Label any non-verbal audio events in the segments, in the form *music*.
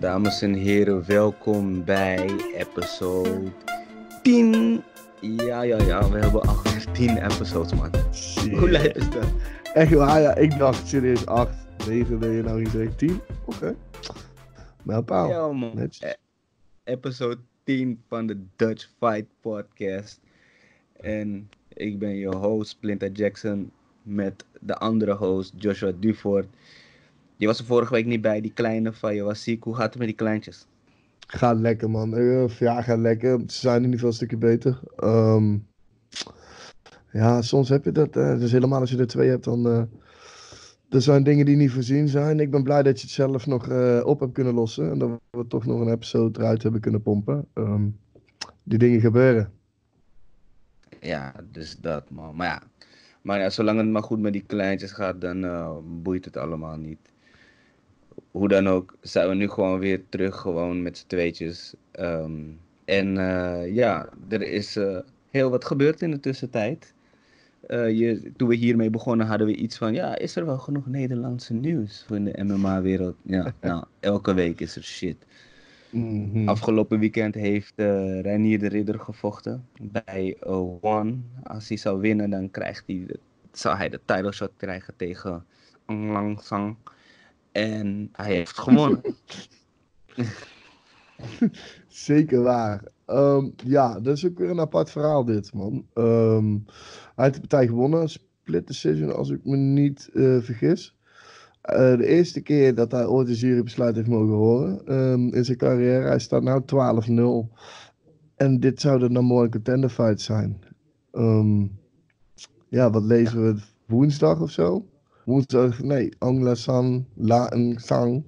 Dames en heren, welkom bij episode 10. Ja, ja, ja, we hebben al 10 episodes, man. Hoe lijkt is dat? Echt waar, ja, ik dacht serieus 8, 9, ben je nou gezegd 10? Oké. Nou, paal. Ja, man. E- episode 10 van de Dutch Fight Podcast. En ik ben je host, Splinter Jackson, met de andere host, Joshua Dufort. Je was er vorige week niet bij, die kleine van je was ziek. Hoe gaat het met die kleintjes? Gaat lekker, man. Eh, ja, gaat lekker. Ze zijn in ieder geval een stukje beter. Ehm, ja, soms heb je dat. eh, dus helemaal als je er twee hebt, dan. eh, er zijn dingen die niet voorzien zijn. Ik ben blij dat je het zelf nog op hebt kunnen lossen. En dat we toch nog een episode eruit hebben kunnen pompen. Ehm, die dingen gebeuren. Ja, dus dat man. Maar ja, maar ja, zolang het maar goed met die kleintjes gaat, dan boeit het allemaal niet. Hoe dan ook, zijn we nu gewoon weer terug, gewoon met z'n tweetjes. Ehm, en eh, ja, er is eh, heel wat gebeurd in de tussentijd. Eh, je, toen we hiermee begonnen hadden we iets van, ja, is er wel genoeg Nederlandse nieuws voor in de MMA-wereld? Ja, *laughs* nou, elke week is er shit. Mhm. Afgelopen weekend heeft Reinier de Ridder gevochten bij One. Als hij zou winnen, dan krijgt hij de, zou hij de title shot krijgen tegen Ang Lang Sang. En hij heeft gewonnen. *laughs* Zeker waar. Ehm, ja, dat is ook weer een apart verhaal dit, man. Ehm, hij heeft de partij gewonnen, split decision als ik me niet eh, vergis. Eh, de eerste keer dat hij ooit een jurybesluit heeft mogen horen ehm, in zijn carrière. Hij staat nu 12-0. En dit zou de number one contender fight zijn. Ja, wat lezen we? Woensdag of zo? Woensdag, nee, Angla San, La Sang.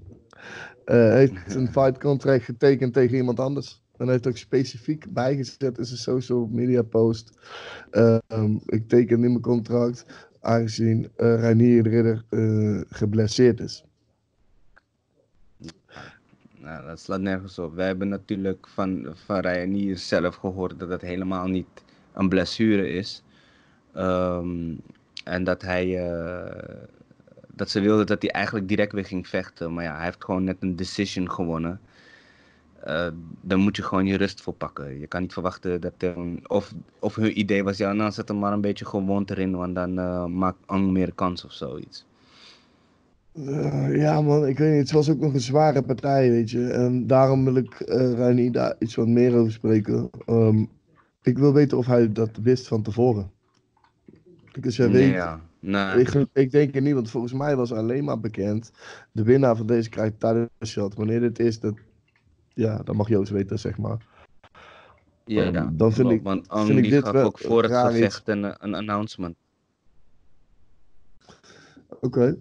eh, heeft een fight contract getekend tegen iemand anders. En heeft ook specifiek bijgezet in zijn social media post. Ehm, ik teken niet mijn contract, aangezien uh, Reinier de Ridder eh, geblesseerd is. nou, dat slaat nergens op. Wij hebben natuurlijk van, van Reinier zelf gehoord dat het helemaal niet een blessure is. Ehm, en dat hij... eh, dat ze wilde dat hij eigenlijk direct weer ging vechten. Maar ja, hij heeft gewoon net een decision gewonnen. Uh, dan moet je gewoon je rust voor pakken. Je kan niet verwachten dat er een, of, of hun idee was, ja, nou zet hem maar een beetje gewond erin, want dan uh, maakt Ang meer kans of zoiets. Ja man, ik weet niet, het was ook nog een zware partij, weet je. En daarom wil ik Reinier daar iets wat meer over spreken. Um, ik wil weten of hij dat wist van tevoren. Dus jij weet, ja. Nee. Ik, ik, denk het niet, want volgens mij was alleen maar bekend. De winnaar van deze krijgt title shot. Wanneer dit is, dat, ja, dat mag Joost weten, zeg maar. Ja, um, ja dan vind ik, want Ang vind ik dit gaf wel ook voor het gevecht een, een announcement. Oké. Okay.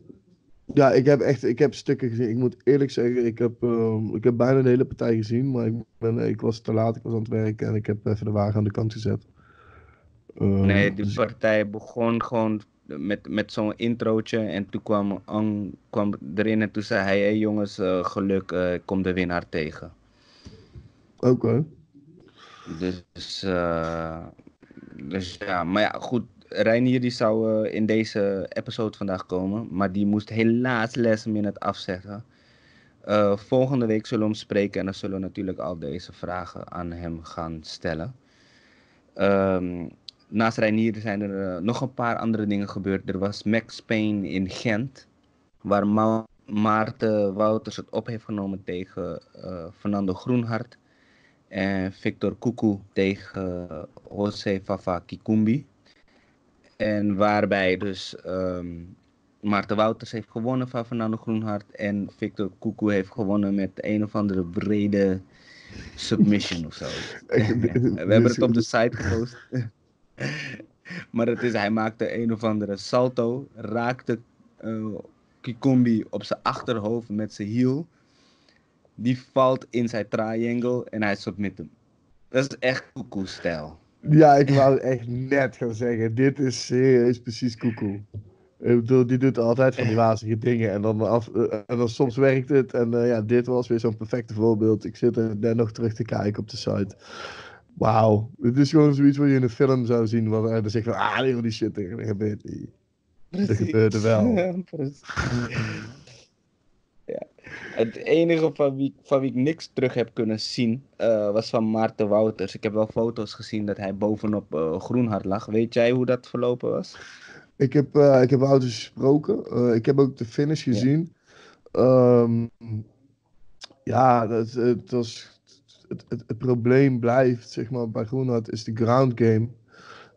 Ja, ik heb echt ik heb stukken gezien. Ik moet eerlijk zeggen, ik heb, uh, ik heb bijna de hele partij gezien. Maar ik, ben, ik was te laat, ik was aan het werken en ik heb even de wagen aan de kant gezet. Uh, nee, die dus... partij begon gewoon met, met zo'n introotje. En toen kwam Ang kwam erin en toen zei hij: hey jongens, uh, geluk, uh, ik kom de winnaar tegen. Oké. Okay. Dus, dus ja, maar ja, goed. Reinier die zou in deze episode vandaag komen, maar die moest helaas last minute afzeggen. Uh, volgende week zullen we hem spreken en dan zullen we natuurlijk al deze vragen aan hem gaan stellen. Um, naast Reinier zijn er uh, nog een paar andere dingen gebeurd. Er was Max Payne in Gent, waar Ma Maarten Wouters het op heeft genomen tegen Fernando Groenhart. En Victor Kuku tegen José Fafa Kikumbi. En waarbij dus um, Maarten Wouters heeft gewonnen van Fernando Groenhart. En Victor Kuku heeft gewonnen met een of andere brede submission of zo. *laughs* We hebben het op de site gepost. *laughs* *laughs* maar het is, hij maakte een of andere salto. Raakte uh, Kikumbi op zijn achterhoofd met zijn hiel. Die valt in zijn triangle en hij submit hem. Dat is echt Kuku-stijl. Ja, ik wou echt net gaan zeggen. Dit is serieus precies koekoe. Die doet altijd van die wazige dingen. En dan, af, uh, en dan soms werkt het. En uh, ja, dit was weer zo'n perfecte voorbeeld. Ik zit er net nog terug te kijken op de site. Wauw. Het is gewoon zoiets wat je in een film zou zien. Waar dan zegt van, ah, die, die shit, dat gebeurt niet. Dat gebeurde wel. *laughs* ja. Het enige van wie, van wie ik niks terug heb kunnen zien uh, was van Maarten Wouters. Ik heb wel foto's gezien dat hij bovenop uh, Groenhart lag. Weet jij hoe dat verlopen was? Ik heb, uh, ik heb Wouters gesproken. ik heb ook de finish gezien. Ja, um, ja dat, het, was, het, het, het, probleem blijft zeg maar, bij Groenhart is de ground game.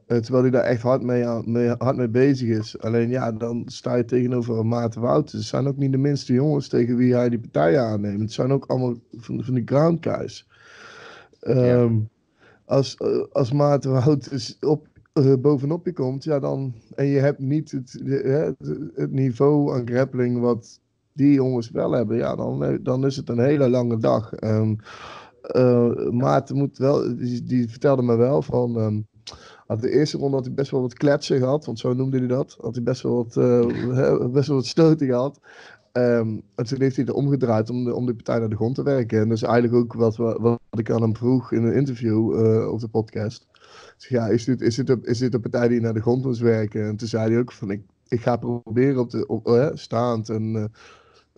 Eh, terwijl hij daar echt hard mee, mee, hard mee bezig is. Alleen ja, dan sta je tegenover Maarten Wouters. Het zijn ook niet de minste jongens tegen wie hij die partijen aanneemt. Het zijn ook allemaal van, van die ground guys. Ehm, als, uh, als Maarten Wouters op, uh, bovenop je komt, ja dan, en je hebt niet het, het, het niveau aan grappling wat die jongens wel hebben, ja, dan, dan is het een hele lange dag. Um, Maarten moet wel, die, vertelde me wel van. Um, de eerste ronde had hij best wel wat kletsen gehad, want zo noemde hij dat. Had hij best wel wat, uh, best wel wat stoten gehad. Um, en toen heeft hij er omgedraaid om de, om de partij naar de grond te werken. En dat is eigenlijk ook wat, wat ik aan hem vroeg in een interview uh, op de podcast. Dus ja, is dit, is, dit een, is dit een partij die naar de grond moet werken? En toen zei hij ook van, ik, ik ga proberen op de, op, staand en...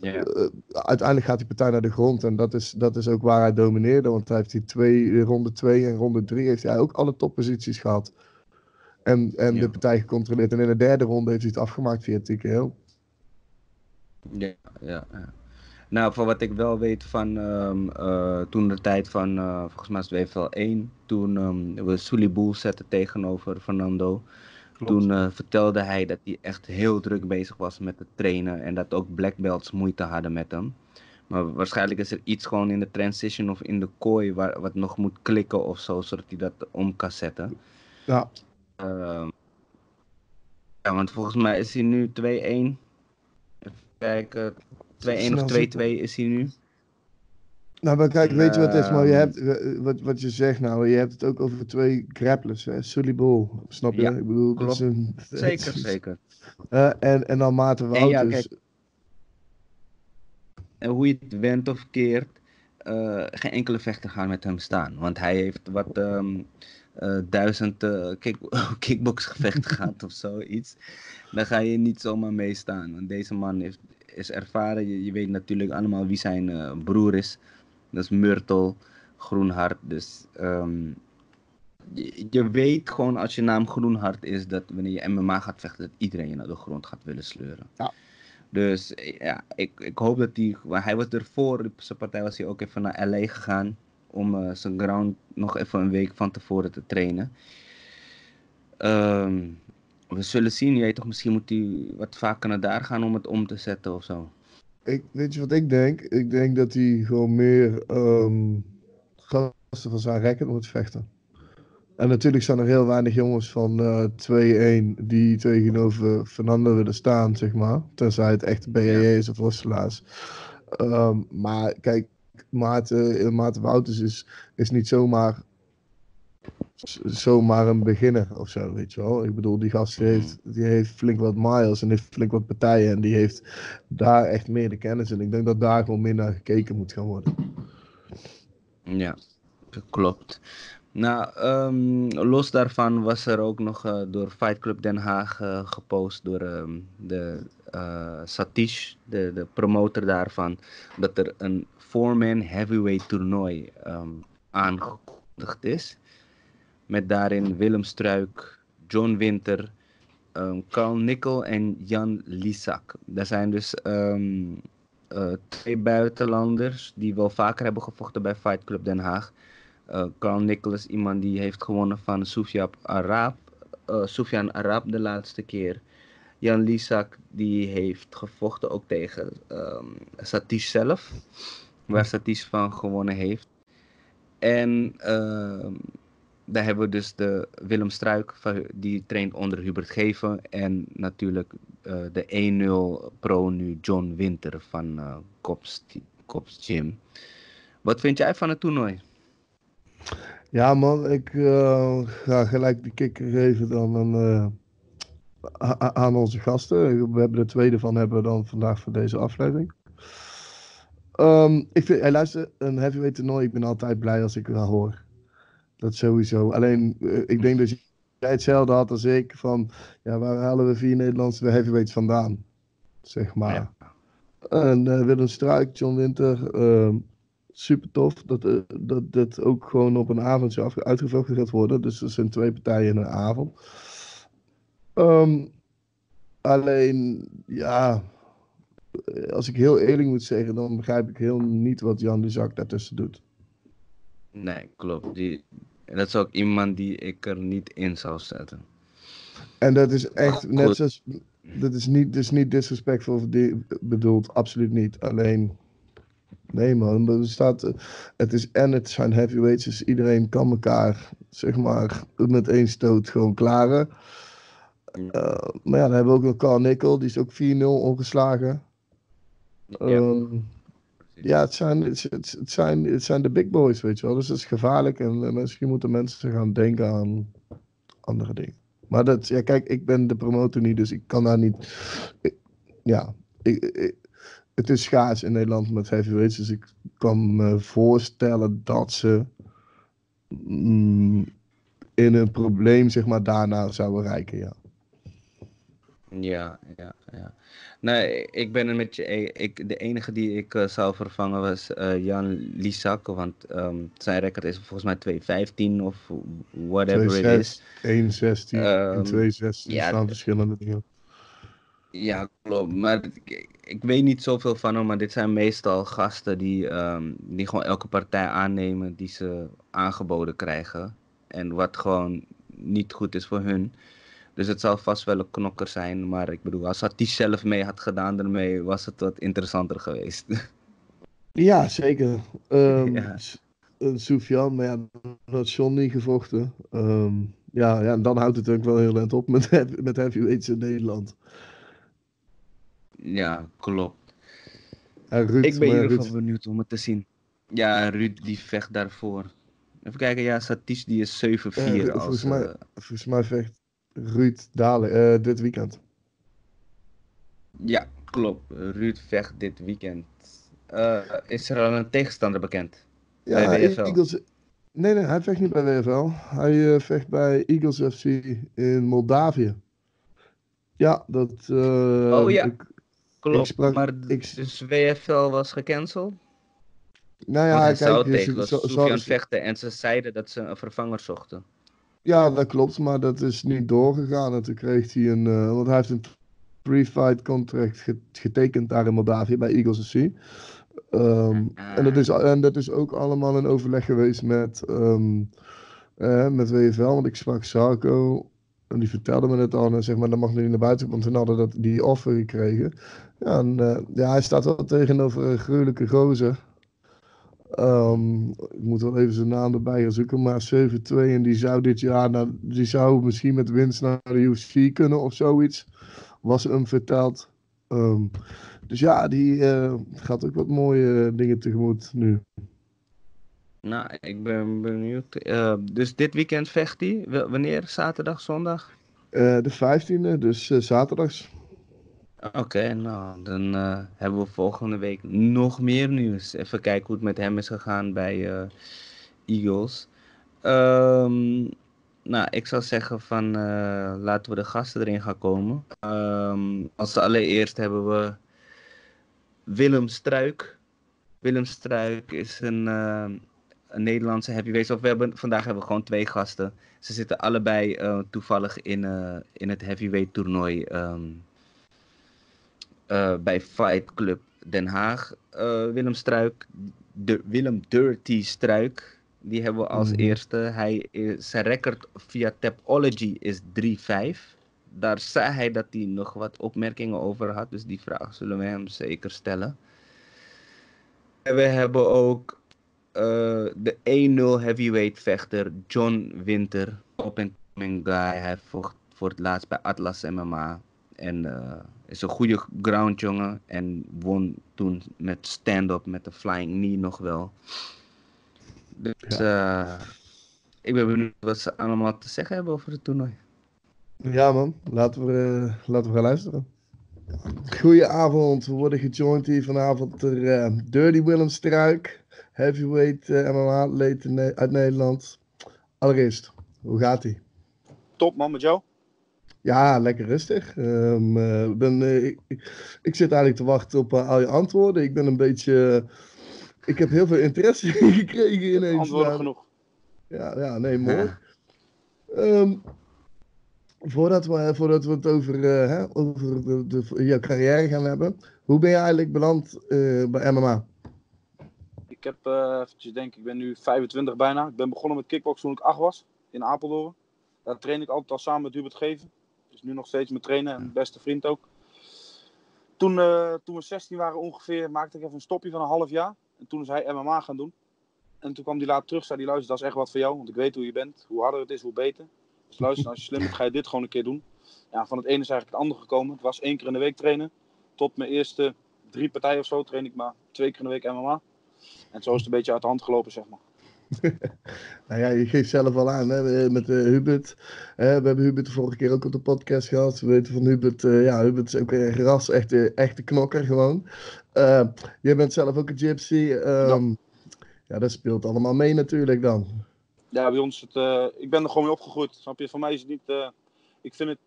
Uh, uiteindelijk gaat die partij naar de grond. En dat is, dat is ook waar hij domineerde. Want hij heeft die twee, ronde 2 en ronde 3 heeft hij ook alle topposities gehad. En, en de partij gecontroleerd. En in de derde ronde heeft hij het afgemaakt via TKO. Ja, ja, ja. Nou, van wat ik wel weet van um, uh, toen de tijd van, uh, volgens mij was het WFL 1, toen um, we Sully Boel zetten tegenover Fernando. Toen uh, vertelde hij dat hij echt heel druk bezig was met het trainen en dat ook black belts moeite hadden met hem. Maar waarschijnlijk is er iets gewoon in de transition of in de kooi waar, wat nog moet klikken of zo, zodat hij dat om kan zetten. Ja. Uh, ja, want volgens mij is hij nu 2-1. Even kijken. 2-1 of 2-2 is hij nu. Nou, maar kijk, weet je wat het is? Maar je hebt, wat, wat je zegt nou, je hebt het ook over twee grapplers, hè? Sully Bull, snap je? Ja, ik bedoel. Een, *laughs* zeker, *laughs* zeker. Uh, en, en dan Maarten Wouters. En, ja, kijk, en hoe je het went of keert, uh, geen enkele vechter gaan met hem staan. Want hij heeft wat um, uh, duizend kick, *laughs* kickboxgevechten gehad of zoiets. Dan ga je niet zomaar mee staan. Want deze man heeft, is ervaren. Je, je weet natuurlijk allemaal wie zijn broer is. Dat is Myrtle, Groenhart. Dus um, je, je, weet gewoon als je naam Groenhart is dat wanneer je MMA gaat vechten, dat iedereen je naar de grond gaat willen sleuren. Ja. Dus ja, ik, ik hoop dat hij. Hij was ervoor, zijn partij was hij ook even naar LA gegaan. Om uh, zijn ground nog even een week van tevoren te trainen. Um, we zullen zien. Jij toch, misschien moet hij wat vaker naar daar gaan om het om te zetten of zo. Ik, weet je wat ik denk? Ik denk dat hij gewoon meer um, gasten van zijn record moet vechten. En natuurlijk zijn er heel weinig jongens van uh, 2-1 die tegenover Fernando willen staan, zeg maar. Tenzij het echt BAE's of worstelaars. Um, maar kijk, Maarten, Maarten Wouters is, is niet zomaar zomaar een beginner of zo, weet je wel. Ik bedoel, die gast die heeft, die heeft flink wat miles en heeft flink wat partijen en die heeft daar echt meer de kennis en ik denk dat daar gewoon meer naar gekeken moet gaan worden. Ja, dat klopt. Nou, um, los daarvan was er ook nog uh, door Fight Club Den Haag uh, gepost door um, de uh, Satish, de, de promotor daarvan, dat er een four-man heavyweight toernooi um, aangekondigd is. Met daarin Willem Struik, John Winter, um, Carl Nickel en Jan Lisak. Dat zijn dus um, uh, twee buitenlanders die wel vaker hebben gevochten bij Fight Club Den Haag. Uh, Carl Nickel is iemand die heeft gewonnen van Soufian Arab, uh, Arab de laatste keer. Jan Lisak die heeft gevochten ook tegen um, Satish zelf, waar Satish van gewonnen heeft. En daar hebben we dus de Willem Struik, die traint onder Hubert Geven. En natuurlijk uh, de 1-0 pro nu John Winter van Kops, Kops Gym. Wat vind jij van het toernooi? Ja man, ik uh, ga gelijk de kikker geven dan aan, aan onze gasten. We hebben de tweede van hebben dan vandaag voor deze aflevering. Um, ik vind, hey, luister, een heavyweight toernooi, ik ben altijd blij als ik wel hoor. Dat sowieso. Alleen, uh, ik denk dat jij hetzelfde had als ik. Van, ja, waar halen we vier Nederlandse heavyweights vandaan? Zeg maar. Ja. En uh, Willem Struik, John Winter, uh, super tof. Dat, uh, dat dit ook gewoon op een avondje uitgevochten gaat worden. Dus er zijn twee partijen in een avond. Um, alleen, ja, als ik heel eerlijk moet zeggen, dan begrijp ik heel niet wat Jan Luzak daartussen doet. Nee, klopt. Die, dat is ook iemand die ik er niet in zou zetten. En dat is echt, net zoals, dat is niet, dus niet disrespectvol bedoeld, absoluut niet. Alleen, nee man, er staat, het is en het zijn heavyweights, dus iedereen kan elkaar, zeg maar, met één stoot gewoon klaren. Uh, maar ja, dan hebben we ook nog Carl Nickel, die is ook 4-0 ongeslagen. Ja. Um, ja, het zijn, het, het, zijn, het zijn de big boys, weet je wel. Dus het is gevaarlijk en, misschien moeten mensen gaan denken aan andere dingen. Maar dat, ja, kijk, ik ben de promotor niet, dus ik kan daar niet. ja, ik, het is schaars in Nederland met heavyweights, dus ik kan me voorstellen dat ze mm, in een probleem, zeg maar, daarna zouden rijken, ja. Ja, ja, ja. Nee, ik ben het met je. Ik, de enige die ik uh, zou vervangen was uh, Jan Lisak. Want um, zijn record is volgens mij 2-15 of whatever 2, it is. 1-16 um, en 2-16 ja, staan verschillende dingen. Ja, klopt. Maar ik, ik, weet niet zoveel van hem. Maar dit zijn meestal gasten die, um, die gewoon elke partij aannemen die ze aangeboden krijgen. En wat gewoon niet goed is voor hun. Dus het zal vast wel een knokker zijn. Maar ik bedoel, als Satish zelf mee had gedaan ermee, was het wat interessanter geweest. *laughs* Ja, zeker. Um, *laughs* ja. Soufian, maar ja, dat had John niet gevochten. Um, ja, ja, en dan houdt het ook wel heel erg op met, *laughs* met heavyweights in Nederland. Ja, klopt. Ruud, ik ben in ieder geval benieuwd om het te zien. Ja, Ruud die vecht daarvoor. Even kijken, ja, Satish die is 7-4 uh, als... Volgens mij, uh, volgens mij vecht Ruud Dalen uh, dit weekend. Ja, klopt. Ruud vecht dit weekend. Uh, is er al een tegenstander bekend? Ja, bij WFL? Eagles... Nee, nee, hij vecht niet bij WFL. Hij uh, vecht bij Eagles FC in Moldavië. Ja, dat... oh ja, ik, klopt. sprak, maar ik... dus WFL was gecanceld? Nou ja, hij zou tegen Sofian vechten en ze zeiden dat ze een vervanger zochten. Ja, dat klopt, maar dat is niet doorgegaan. En toen kreeg hij een, uh, want hij heeft een pre-fight contract getekend daar in Moldavië bij Eagles FC. Um, en, dat is, en dat is ook allemaal in overleg geweest met, um, uh, met WFL, want ik sprak Sarko en die vertelde me het al. En zeg maar, dan mag nu naar buiten, want toen hadden dat, die offer gekregen. Ja, en, uh, ja, hij staat wel tegenover een gruwelijke gozer. Um, ik moet wel even zijn naam erbij gaan zoeken, maar 7-2 en die zou dit jaar, naar, die zou misschien met winst naar de UFC kunnen of zoiets, was hem verteld. Um, dus ja, die uh, gaat ook wat mooie dingen tegemoet nu. Nou, ik ben benieuwd. Uh, dus dit weekend vecht hij? Wanneer? Zaterdag, zondag? Uh, de 15e, dus zaterdags. Oké, nou, dan uh, hebben we volgende week nog meer nieuws. Even kijken hoe het met hem is gegaan bij uh, Eagles. Um, nou, ik zou zeggen van uh, laten we de gasten erin gaan komen. Um, als allereerst hebben we Willem Struik. Willem Struik is een, een Nederlandse heavyweight. Of we vandaag hebben we gewoon twee gasten. Ze zitten allebei toevallig in, in het heavyweight toernooi. Um, uh, bij Fight Club Den Haag. Uh, Willem Struik, de, Willem Dirty Struik, die hebben we als mm -hmm. eerste. Hij is, zijn record via Tapology is 3-5. Daar zei hij dat hij nog wat opmerkingen over had, dus die vraag zullen we hem zeker stellen. En we hebben ook uh, de 1-0 heavyweight vechter John Winter, up and coming guy. Hij vocht voor het laatst bij Atlas MMA. En uh, is een goede ground jongen. En won toen met stand-up met de flying knee nog wel. Dus ja. uh, ik ben benieuwd wat ze allemaal te zeggen hebben over het toernooi. Ja man, laten we, uh, laten we gaan luisteren. Goedenavond, we worden gejoind hier vanavond door uh, Dirty Willem Struik, heavyweight uh, MMA-atleet uit Nederland. Allereerst, hoe gaat hij? Top man, met jou? Ja, lekker rustig. Um, uh, ben, uh, ik, ik, zit eigenlijk te wachten op uh, al je antwoorden. Ik ben een beetje. ik heb heel veel interesse *laughs* gekregen ineens. Antwoorden genoeg. Ja, ja, nee, mooi. Um, voordat, we, voordat we het over, hè, over de, de, jouw carrière gaan hebben. Hoe ben je eigenlijk beland bij MMA? Ik heb, eventjes denk ik ben nu 25 bijna. Ik ben begonnen met kickboxen toen ik 8 was. In Apeldoorn. Daar train ik altijd al samen met Hubert Geven nu nog steeds mijn trainer en beste vriend ook. Toen, uh, toen we 16 waren ongeveer, maakte ik even een stopje van een half jaar. En toen is hij MMA gaan doen. En toen kwam hij later terug, zei hij, luister, dat is echt wat voor jou. Want ik weet hoe je bent, hoe harder het is, hoe beter. Dus luister, als je slim bent, ga je dit gewoon een keer doen. Ja, van het ene is eigenlijk het andere gekomen. Het was één keer in de week trainen. Tot mijn eerste drie partijen of zo train ik maar twee keer in de week MMA. En zo is het een beetje uit de hand gelopen, zeg maar. *laughs* nou ja, je geeft zelf al aan hè, met uh, Hubert. we hebben Hubert de vorige keer ook op de podcast gehad. We weten van Hubert, uh, ja, Hubert is ook een ras, echte, echte knokker gewoon. Je bent zelf ook een gypsy. Um, ja. ja. dat speelt allemaal mee natuurlijk dan. Ja, bij ons, het, ik ben er gewoon mee opgegroeid. Snap je? Voor mij is het niet, ik vind het,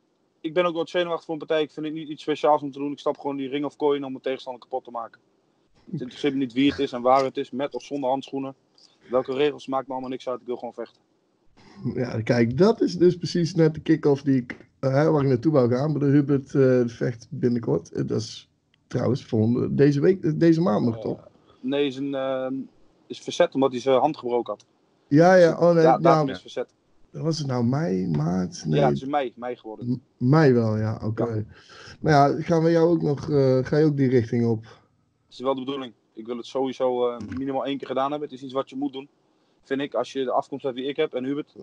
ik ben ook nooit zenuwachtig voor een partij. Ik vind het niet iets speciaals om te doen. Ik stap gewoon die ring of coin om mijn tegenstander kapot te maken. Het interesseert me niet wie het is en waar het is, met of zonder handschoenen. Welke regels maakt me allemaal niks uit. Ik wil gewoon vechten. Ja, kijk, dat is dus precies net de kick-off die ik, uh, waar ik naartoe wou gaan. Maar de Hubert uh, vecht binnenkort. Uh, dat is trouwens volgende, deze week, deze maand nog toch? nee, is, een, is verzet omdat hij zijn hand gebroken had. Ja, ja. Oh nee, da nou, is verzet. Was het nou mei, maart? Nee. Ja, het is mei, mei geworden. M mei wel, ja, oké. Okay. Ja. Nou ja, gaan we jou ook nog, ga je ook die richting op? Dat is wel de bedoeling ik wil het sowieso uh, minimaal één keer gedaan hebben. Het is iets wat je moet doen. Vind ik, als je de afkomst hebt die ik heb en Hubert.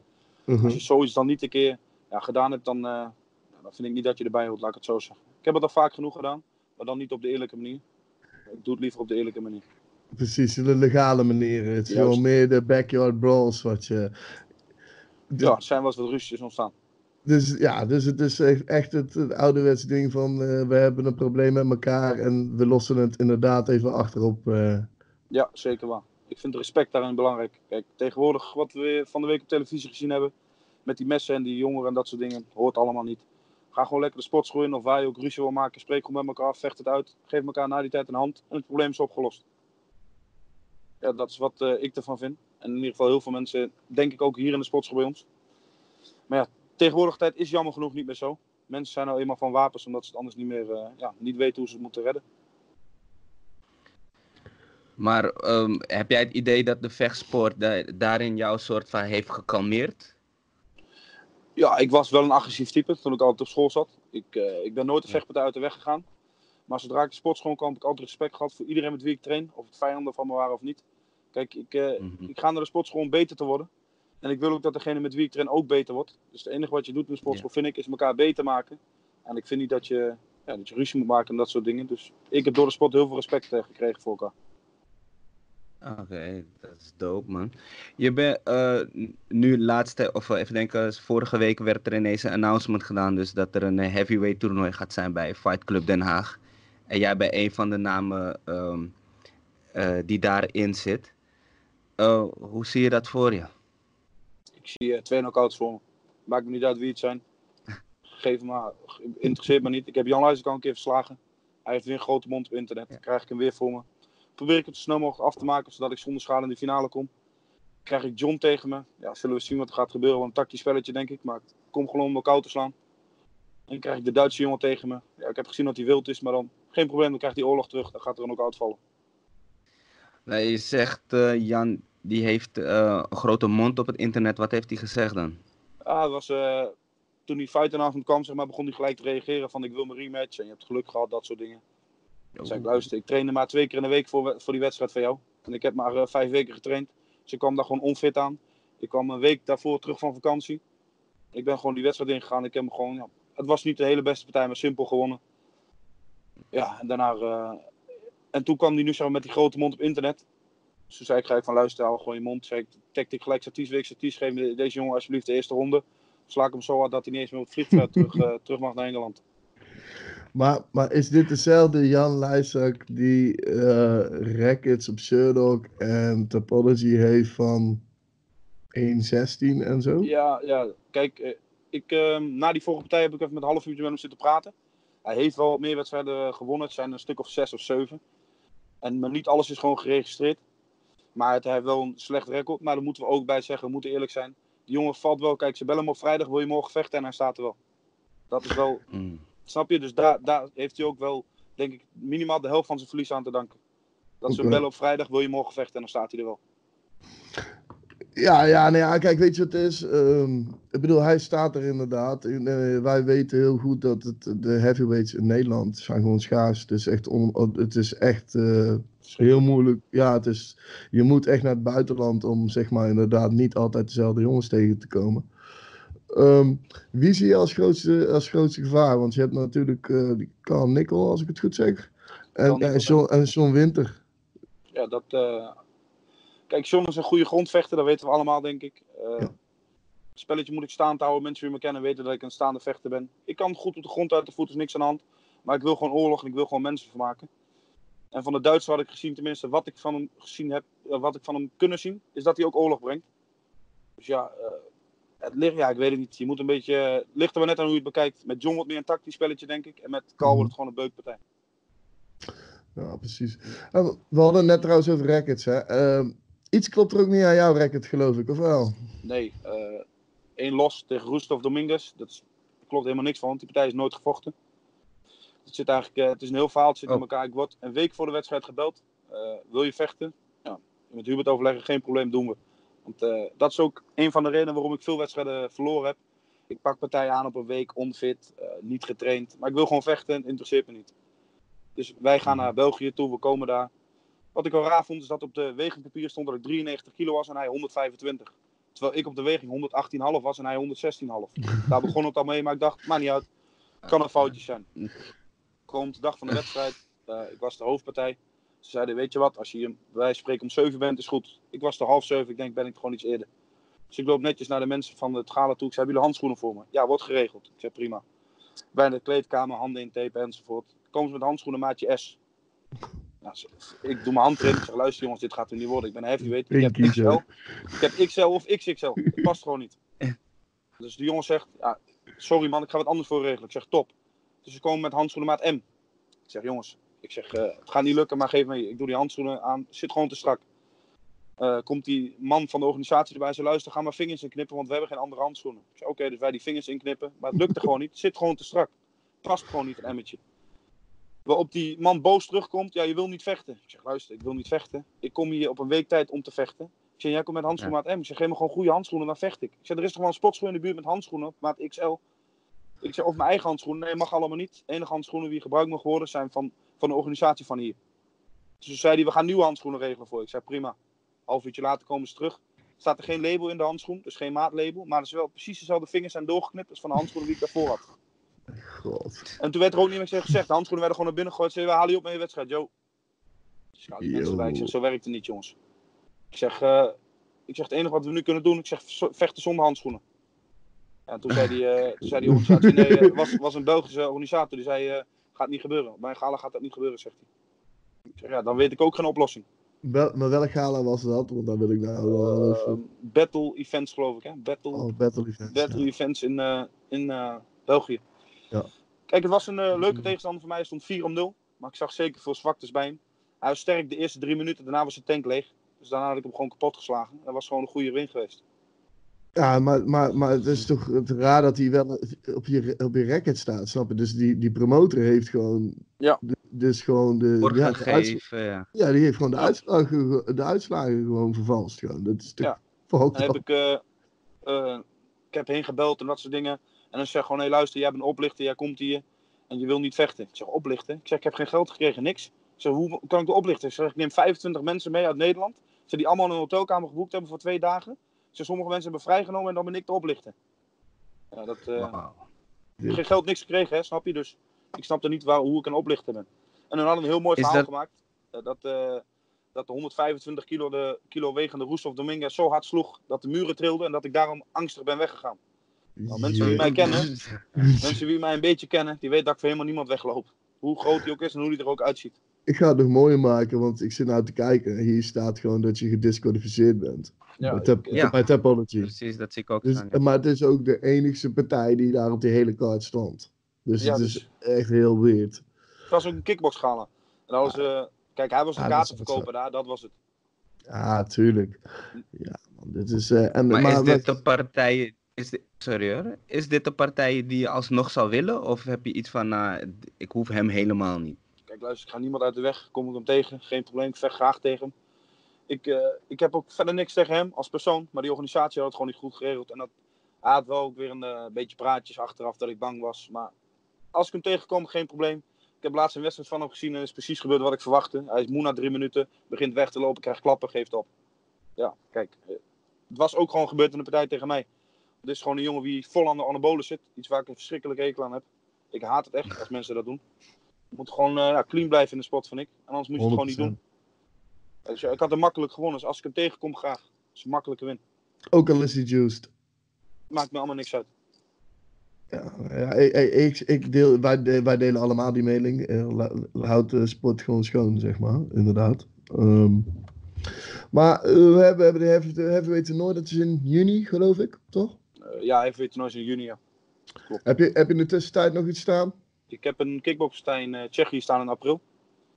-huh. Als je zoiets dan niet een keer ja, gedaan hebt, dan, uh, dan vind ik niet dat je erbij hoort, laat ik het zo zeggen. Ik heb het al vaak genoeg gedaan, maar dan niet op de eerlijke manier. Ik doe het liever op de eerlijke manier. Precies, de legale manier. Het is gewoon meer de backyard brawls wat je... De... Ja, er zijn wel eens wat ruzies ontstaan. Dus ja, dus het is echt het, ouderwetse ding van uh, we hebben een probleem met elkaar en we lossen het inderdaad even achterop. Uh. Ja, zeker wel. Ik vind respect daarin belangrijk. Kijk, tegenwoordig wat we van de week op televisie gezien hebben, met die messen en die jongeren en dat soort dingen, hoort allemaal niet. Ga gewoon lekker de sportschool in of waar je ook ruzie wil maken, spreek gewoon met elkaar af, vecht het uit, geef elkaar na die tijd een hand en het probleem is opgelost. Ja, dat is wat uh, ik ervan vind. En in ieder geval heel veel mensen, denk ik ook hier in de sportschool bij ons. Maar ja, tegenwoordig tijd is jammer genoeg niet meer zo. Mensen zijn nou eenmaal van wapens omdat ze het anders niet meer uh, ja, niet weten hoe ze het moeten redden. Maar um, heb jij het idee dat de vechtsport da daarin jouw soort van heeft gekalmeerd? Ja, ik was wel een agressief type toen ik altijd op school zat. Ik, uh, ik ben nooit een vechtpartij uit de weg gegaan. Maar zodra ik de sportschool kwam, heb ik altijd respect gehad voor iedereen met wie ik train. Of het vijanden van me waren of niet. Kijk, ik, uh, mm -hmm. ik ga naar de sportschool om beter te worden. En ik wil ook dat degene met wie ik train ook beter wordt. Dus het enige wat je doet in sportschool, vind ik, is elkaar beter maken. En ik vind niet dat je, ja, dat je ruzie moet maken en dat soort dingen. Dus ik heb door de sport heel veel respect uh, gekregen voor elkaar. Oké, okay, dat is dope man. Je bent uh, nu laatste, of even denken, vorige week werd er ineens een announcement gedaan. Dus dat er een heavyweight toernooi gaat zijn bij Fight Club Den Haag. En jij bent een van de namen um, uh, die daarin zit. Hoe zie je dat voor je? Ik zie uh, twee knockouts voor me. Maakt me niet uit wie het zijn. *laughs* Geef me maar. Interesseert me niet. Ik heb Jan Luijs al een keer verslagen. Hij heeft weer een grote mond op internet. Dan krijg ik hem weer voor me. Probeer ik het zo snel mogelijk af te maken, zodat ik zonder schade in de finale kom. Krijg ik John tegen me. Ja, zullen we zien wat er gaat gebeuren. Wel een tactisch spelletje, denk ik. Maar ik kom gewoon om elkaar te slaan. En krijg ik de Duitse jongen tegen me. Ja, ik heb gezien dat hij wild is, maar dan geen probleem. Dan krijgt hij oorlog terug. Dan gaat er een knock vallen. Nee, je zegt, uh, Jan, die heeft uh, een grote mond op het internet. Wat heeft hij gezegd dan? Ah, het was, uh, toen die fight kwam, zeg maar, begon hij gelijk te reageren van ik wil mijn rematch. En je hebt geluk gehad, dat soort dingen. Toen zei ik, luister, ik trainde maar twee keer in de week voor, voor die wedstrijd van jou. En ik heb maar uh, vijf weken getraind. Dus ik kwam daar gewoon onfit aan. Ik kwam een week daarvoor terug van vakantie. Ik ben gewoon die wedstrijd ingegaan. Ik heb hem gewoon, ja, het was niet de hele beste partij, maar simpel gewonnen. Ja, en daarna... en toen kwam hij nu zeg maar, met die grote mond op internet. Dus toen zei ik gelijk van luister, hou gewoon je mond. Zei ik, ik gelijk Saties week, Saties geef deze jongen alsjeblieft de eerste ronde. Sla ik hem zo hard dat hij niet eens meer op het vliegtuig *laughs* terug, uh, terug mag naar Engeland. Maar, maar is dit dezelfde Jan Leijsak die uh, rackets op Sherdog en topology heeft van 1.16 en zo? Ja, ja. kijk, uh, Ik, ehm, na die vorige partij heb ik even met een half uurtje met hem zitten praten. Hij heeft wel wat meer wedstrijden gewonnen. Het zijn een stuk of zes of zeven. En maar niet alles is gewoon geregistreerd. Maar het, hij heeft wel een slecht record. Maar daar moeten we ook bij zeggen, we moeten eerlijk zijn. Die jongen valt wel. Kijk, ze bellen hem op vrijdag, wil je morgen vechten? En hij staat er wel. Dat is wel, Mm. snap je? Dus daar, daar heeft hij ook wel, denk ik, minimaal de helft van zijn verlies aan te danken. Dat ze hem Oké. bellen op vrijdag, wil je morgen vechten? En dan staat hij er wel. Ja, ja, nou ja, kijk, weet je wat het is? Ehm, ik bedoel, hij staat er inderdaad. En, eh, wij weten heel goed dat het, de heavyweights in Nederland zijn gewoon schaars. Het is echt, on, het is echt eh, heel moeilijk. Ja, het is, je moet echt naar het buitenland om zeg maar inderdaad niet altijd dezelfde jongens tegen te komen. Ehm, wie zie je als grootste, als grootste gevaar? Want je hebt natuurlijk eh die Carl Nickel, als ik het goed zeg. En, en, John, en John Winter. Ja, dat. Kijk, John is een goede grondvechter, dat weten we allemaal, denk ik. Eh, Ja. Het spelletje moet ik staand houden. Mensen die me kennen weten dat ik een staande vechter ben. Ik kan goed op de grond uit de voet, is niks aan de hand. Maar ik wil gewoon oorlog en ik wil gewoon mensen vermaken. En van de Duitsers had ik gezien, tenminste, wat ik van hem gezien heb, eh, wat ik van hem kunnen zien, is dat hij ook oorlog brengt. Dus ja, eh, het ligt, ja, ik weet het niet. Je moet een beetje, het ligt er maar net aan hoe je het bekijkt. Met John wordt meer een tactisch spelletje, denk ik. En met Carl wordt het gewoon een beukpartij. Ja, precies. We- hadden net trouwens over records. Hè? Ehm, iets klopt er ook niet aan jouw record, geloof ik, of wel? Nee, eh, één los tegen Rustov Dominguez. Dat klopt helemaal niks van, want die partij is nooit gevochten. Het, zit eigenlijk, eh, het is een heel verhaal, het zit in Oh. elkaar. Ik word een week voor de wedstrijd gebeld. Eh, wil je vechten? Ja, met Hubert overleggen, geen probleem, doen we. Want dat is ook een van de redenen waarom ik veel wedstrijden verloren heb. Ik pak partijen aan op een week, onfit, niet getraind. Maar ik wil gewoon vechten, het interesseert me niet. Dus wij gaan naar België toe, we komen daar. Wat ik wel raar vond, is dat op de wegingpapier stond dat ik 93 kilo was en hij 125. Terwijl ik op de weging 118,5 was en hij 116,5. *laughs* Daar begon het al mee, maar ik dacht, maakt niet uit. Kan een foutje zijn. Komt de dag van de *laughs* wedstrijd. eh, ik was de hoofdpartij. Ze zeiden, weet je wat, als je hier bij wijze van spreken om 7 bent, is goed. Ik was er half 7, ik denk, ben ik gewoon iets eerder. Dus ik loop netjes naar de mensen van het gala toe. Ik zei, hebben jullie handschoenen voor me? Ja, wordt geregeld. Ik zei, prima. Bij de kleedkamer, handen in tape enzovoort. Komen ze met handschoenen maatje S. Nou, ik doe mijn hand erin. Ik zeg, luister jongens, dit gaat er niet worden. Ik ben heavyweight. Ik heb XL. Ik heb XL of XXL. Het past gewoon niet. Dus de jongen zegt, ja, sorry man, ik ga wat anders voor regelen. Ik zeg, top. Dus ze komen met handschoenen maat M. Ik zeg, jongens, ik zeg, eh, het gaat niet lukken, maar geef me. Ik doe die handschoenen aan, zit gewoon te strak. Eh, komt die man van de organisatie erbij, ze luister, ga maar vingers inknippen, want we hebben geen andere handschoenen. Ik zeg, oké, dus wij die vingers inknippen, maar het lukte gewoon niet. Het zit gewoon te strak. Past gewoon niet, een emmetje. Waarop die man boos terugkomt, ja, je wil niet vechten. Ik zeg, luister, ik wil niet vechten. Ik kom hier op een week tijd om te vechten. Ik zeg, jij komt met handschoenen maat M. Ik zeg, geef me gewoon goede handschoenen, dan vecht ik. Ik zeg, er is toch wel een sportschoen in de buurt met handschoenen op maat XL. Ik zeg, of mijn eigen handschoenen. Nee, mag allemaal niet. De enige handschoenen die gebruikt mogen worden zijn van, van de organisatie van hier. Dus toen zei hij, we gaan nieuwe handschoenen regelen voor je. Ik zei, prima. Half uurtje later komen ze terug. Staat er geen label in de handschoen, dus geen maatlabel. Maar er is wel precies dezelfde vingers zijn doorgeknipt als van de handschoenen die ik daarvoor had. God. En toen werd er ook niet meer gezegd. De handschoenen werden gewoon naar binnen gegooid. Ze we halen je op met je wedstrijd. Dus ik mensen Yo. bij. Ik zeg, zo werkt het niet, jongens. Ik zeg, eh, ik zeg, het enige wat we nu kunnen doen, ik zeg, vechten zonder handschoenen. En toen zei die, eh, toen zei die *laughs* organisatie, nee, eh, was, was een Belgische organisator, die zei, eh, gaat niet gebeuren. Bij een gala gaat dat niet gebeuren, zegt hij. Ik zeg, ja, dan weet ik ook geen oplossing. Wel, maar welk gala was dat? Want daar wil ik nou wel battle Events, geloof ik, hè? Battle, Oh, Battle Events. battle ja. Events in, in België. Ja. Kijk, het was een eh, leuke tegenstander voor mij. Hij stond 4 om 0. Maar ik zag zeker veel zwaktes bij hem. Hij was sterk de eerste drie minuten. Daarna was zijn tank leeg. Dus daarna had ik hem gewoon kapot geslagen. Dat was gewoon een goede win geweest. Ja, maar, maar, maar het is toch het raar dat hij wel op je, op je record staat, snap je? Dus die, die promotor heeft gewoon... Ja. de- dus gewoon de... Ja, de gegeven, ja. ja, die heeft gewoon de uitslagen, ge- de uitslagen gewoon vervalst. Gewoon. Dat is toch Ja. fucked Dan heb ik, eh, eh, ik heb heen gebeld en dat soort dingen. En dan zeg gewoon, hé luister, jij bent oplichter, jij komt hier. En je wil niet vechten. Ik zeg, oplichten? Ik zeg, ik heb geen geld gekregen, niks. Ik zeg, hoe kan ik de oplichten? Ik zeg, ik neem 25 mensen mee uit Nederland. Ze die allemaal een hotelkamer geboekt hebben voor twee dagen. Ik zeg, sommige mensen hebben vrijgenomen en dan ben ik de oplichter. Ja, dat, eh, Wauw. ik heb geen geld, niks gekregen, hè, snap je? Dus ik snapte niet waar, hoe ik een oplichter ben. En dan hadden we een heel mooi verhaal dat- gemaakt. eh, dat, eh, dat de 125 kilo, de, kilo wegende Roestof Dominguez zo hard sloeg dat de muren trilden en dat ik daarom angstig ben weggegaan. Nou, mensen die mij kennen, mensen die mij een beetje kennen, die weten dat ik voor helemaal niemand wegloop. Hoe groot hij ook is en hoe hij er ook uitziet. ik ga het nog mooier maken, want ik zit nou te kijken. Hier staat gewoon dat je gedisqualificeerd bent. Ja, bij, tap, ja. bij Tapology. Precies, dat zie ik ook Dus, staan, ja. maar het is ook de enigste partij die daar op die hele kaart stond. Dus Ja, het dus- is echt heel weird. Het was ook een kickboxgala. En was, eh, kijk, hij was de Ja, kaarten dat is wat verkopen daar, dat was het. Ja, tuurlijk. Ja, man, dit is... eh, en, Maar, maar is dit de partij... Is dit, sorry. Is dit de partij die je alsnog zou willen? Of heb je iets van, nou, ik hoef hem helemaal niet? Kijk, luister, ik ga niemand uit de weg. Kom ik hem tegen, geen probleem. Ik vecht graag tegen hem. Ik, eh, ik heb ook verder niks tegen hem als persoon. Maar die organisatie had het gewoon niet goed geregeld. En dat, had wel ook weer een eh, beetje praatjes achteraf dat ik bang was. Maar als ik hem tegenkom, geen probleem. Ik heb laatst een wedstrijd van hem gezien en het is precies gebeurd wat ik verwachtte. Hij is moe na drie minuten, begint weg te lopen, krijgt klappen, geeft op. Ja, kijk. eh, Het was ook gewoon gebeurd in de partij tegen mij. Het is gewoon een jongen die vol aan de anabolen zit. Iets waar ik een verschrikkelijke hekel aan heb. Ik haat het echt als mensen dat doen. Je moet gewoon eh, clean blijven in de sport, vind ik. En anders moet je het gewoon niet doen. Dus, ja, ik had hem makkelijk gewonnen. Dus als ik hem tegenkom, graag. Het is een makkelijke win. Ook al is hij juiced. Maakt me allemaal niks uit. Ja, ja ik, ik, deel, wij, de- wij delen allemaal die mening. Eh, Houd de sport gewoon schoon, zeg maar. Inderdaad. Ehm, maar eh, we hebben, we hebben de heavyweight toernooi, dat is in juni, geloof ik, toch? Eh, ja, even toernoois in juni. Ja. Heb je, heb je in de tussentijd nog iets staan? Ik heb een kickboxpartij in eh, Tsjechië staan in april.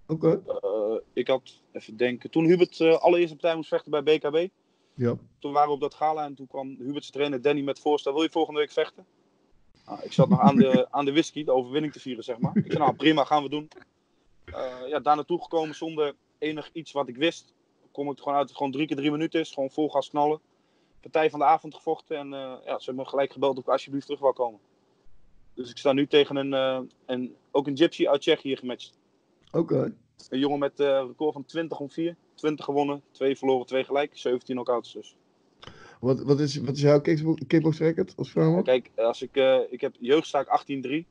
Oké. Eh, ik had, even denken, toen Hubert allereerste partij moest vechten bij BKB. Ja. Toen waren we op dat gala en toen kwam Hubert's trainer Danny met voorstel, wil je volgende week vechten? Nou, ik zat nog aan de, *laughs* aan de whisky, de overwinning te vieren, zeg maar. Ik zei, nou prima, gaan we doen. Eh, ja, daar naartoe gekomen zonder enig iets wat ik wist. Kom ik er gewoon uit dat het gewoon drie keer drie minuten is. Gewoon vol gas knallen. Partij van de avond gevochten en eh, ja, ze hebben me gelijk gebeld of ik alsjeblieft terug wil komen. Dus ik sta nu tegen een, eh, een ook een gypsy uit Tsjechië gematcht. Oké. Een jongen met eh, een record van 20 om 4. 20 gewonnen, 2 verloren, 2 gelijk. 17 knockouts dus. Wat, wat, is, wat is jouw kickbox, record als vrouw? Kijk, als ik, ik heb jeugdstaak 18-3.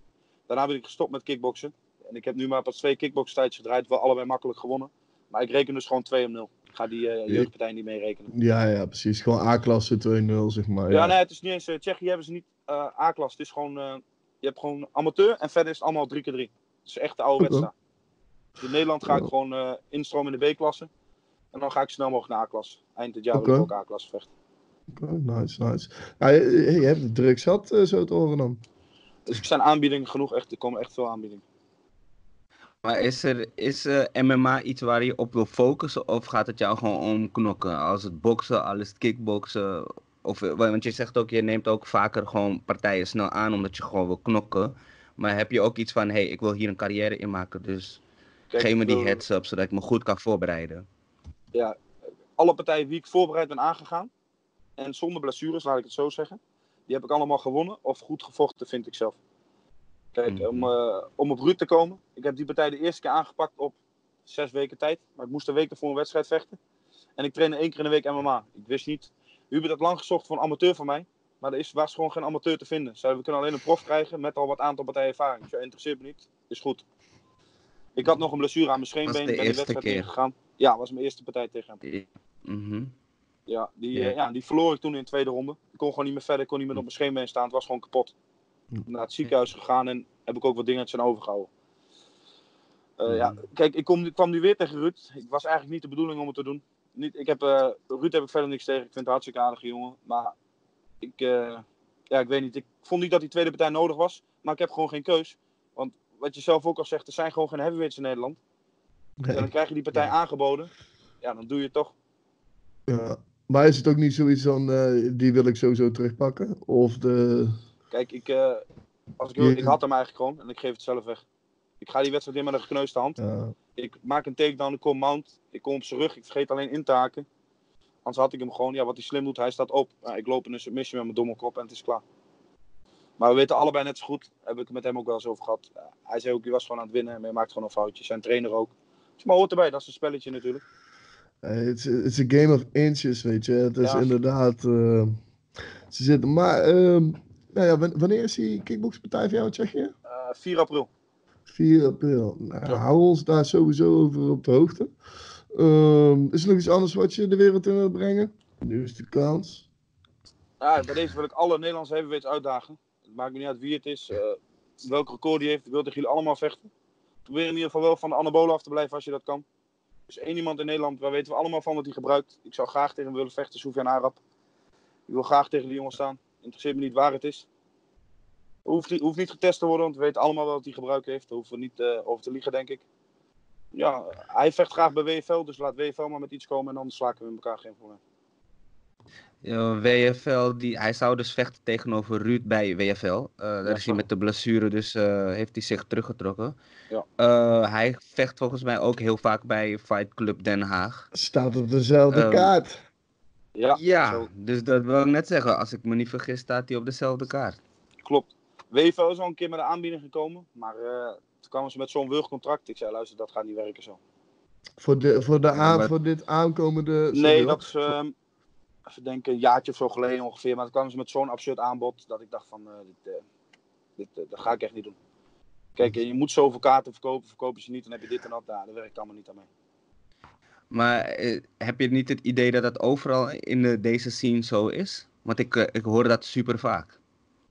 Daarna ben ik gestopt met kickboksen. En ik heb nu maar pas twee kickbokstijdjes gedraaid. Wel allebei makkelijk gewonnen. Maar ik reken dus gewoon 2 om 0. Ga die eh, jeugdpartij niet meerekenen. Ja, ja, precies. Gewoon A-klasse 2-0, zeg maar. Ja, Ja, nee, het is niet eens. eh, Tsjechië hebben ze niet eh, A-klas. Het is gewoon. je hebt gewoon amateur en verder is het allemaal 3 keer 3 Het is echt de oude wedstrijd. Dus in Nederland ga ik gewoon instromen in de B-klasse. En dan ga ik snel mogelijk naar A-klas. Eind dit jaar wil Oké. ik ook A-klasse vechten. Oké, nice, nice. Ja, je, je hebt drugs gehad, eh, zo te horen dan. Dus er zijn aanbiedingen genoeg. Echt, er komen echt veel aanbiedingen. Maar is, er, is eh, MMA iets waar je op wil focussen? Of gaat het jou gewoon om knokken? Als het boksen, alles kickboksen? Of, eh, want je zegt ook, je neemt ook vaker gewoon partijen snel aan omdat je gewoon wil knokken. Maar heb je ook iets van, hé, hey, ik wil hier een carrière in maken, dus Kijk, geef me die wil- heads up zodat ik me goed kan voorbereiden. ja, alle partijen wie ik voorbereid ben aangegaan. En zonder blessures, laat ik het zo zeggen. Die heb ik allemaal gewonnen of goed gevochten, vind ik zelf. Kijk, Mhm. om, eh, om op Ruud te komen. Ik heb die partij de eerste keer aangepakt op zes weken tijd. Maar ik moest een week ervoor een wedstrijd vechten. En ik trainde één keer in de week MMA. Ik wist niet. Hubert had lang gezocht voor een amateur van mij. Maar er is, was gewoon geen amateur te vinden. Zeiden, we kunnen alleen een prof krijgen met al wat aantal partijen ervaring. Ik zei, interesseert me niet. Is goed. Ik had nog een blessure aan mijn scheenbeen. Was de ben die eerste wedstrijd keer? Ja, was mijn eerste partij tegen hem. Mhm. Ja, die, eh, ja, die verloor ik toen in de tweede ronde. Ik kon gewoon niet meer verder, ik kon niet meer op mijn scheenbeen staan. Het was gewoon kapot. Naar het ziekenhuis gegaan en heb ik ook wat dingetjes aan overgehouden. Eh, Ja, Mhm. kijk, ik, kom, ik kwam nu weer tegen Ruud. Het was eigenlijk niet de bedoeling om het te doen. Niet, ik heb, eh, Ruud heb ik verder niks tegen. Ik vind het een hartstikke aardige jongen. Maar ik, eh, ja, ik weet niet. Ik vond niet dat die tweede partij nodig was. Maar ik heb gewoon geen keus. Want wat je zelf ook al zegt, er zijn gewoon geen heavyweights in Nederland. En dan krijg je die partij Ja. aangeboden. Ja, dan doe je het toch. Ja. Maar is het ook niet zoiets van, die wil ik sowieso terugpakken? Of de... Kijk, ik, eh, als ik, ik had hem eigenlijk gewoon en ik geef het zelf weg. Ik ga die wedstrijd in met een gekneusde hand. Ja, Ik maak een takedown, ik kom mount. Ik kom op zijn rug, ik vergeet alleen in te haken. Anders had ik hem gewoon, ja, wat hij slim doet, hij staat op. Ja, ik loop in een submission met mijn dommelkop en het is klaar. Maar we weten allebei net zo goed, heb ik het met hem ook wel eens over gehad. Hij zei ook, je was gewoon aan het winnen, maar je maakt gewoon een foutje. Zijn trainer ook. Dus, maar hoort erbij, dat is een spelletje natuurlijk. Het is een game of inches, weet je. Het is Ja. inderdaad... eh, ze zitten... Maar, ehm, nou ja, wan- wanneer is die kickboxpartij voor jou in Tsjechië? Eh 4 april. 4 april. Nou, Ja. hou ons daar sowieso over op de hoogte. Ehm, is er nog iets anders wat je de wereld in wil brengen? Nu is de kans. Ja, bij deze wil ik alle Nederlandse heavyweights uitdagen. Het maakt me niet uit wie het is, eh, welk record die heeft. Ik wil tegen jullie allemaal vechten. probeer in ieder geval wel van de anabolen af te blijven als je dat kan. Er is één iemand in Nederland, waar weten we allemaal van wat hij gebruikt. Ik zou graag tegen hem willen vechten, Soufiane Arab. Ik wil graag tegen die jongen staan. Interesseert me niet waar het is. Hoeft, niet- hoeft niet getest te worden, want we weten allemaal wel wat hij gebruikt heeft. Daar hoeven we niet eh, over te liegen, denk ik. Ja, hij vecht graag bij WFL, dus laat WFL maar met iets komen en dan slaken we in elkaar geen probleem. Ja, WFL, die, hij zou dus vechten tegenover Ruud bij WFL. Eh, daar is hij met de blessure, dus eh, heeft hij zich teruggetrokken. Ja. Eh, hij vecht volgens mij ook heel vaak bij Fight Club Den Haag. Staat op dezelfde Ehm, kaart. Ja, dus dat wil ik net zeggen. Als ik me niet vergis, staat hij op dezelfde kaart. klopt. WFL is al een keer met een aanbieding gekomen, maar eh, toen kwamen ze met zo'n wurgcontract. Ik zei, luister, dat gaat niet werken zo. Voor, de, voor, de aan, voor dit aankomende... sorry, Nee, dat is, ehm, even denken, een jaartje of zo geleden ongeveer. Maar toen kwamen ze met zo'n absurd aanbod dat ik dacht van, eh, dit, eh, dit, dat ga ik echt niet doen. Kijk, eh, je moet zoveel kaarten verkopen, verkopen ze niet, dan heb je dit en dat. Nou, dat werkt allemaal niet aan mee. Maar eh, heb je niet het idee dat dat overal in de, deze scene zo is? Want ik, eh, ik hoor dat super vaak.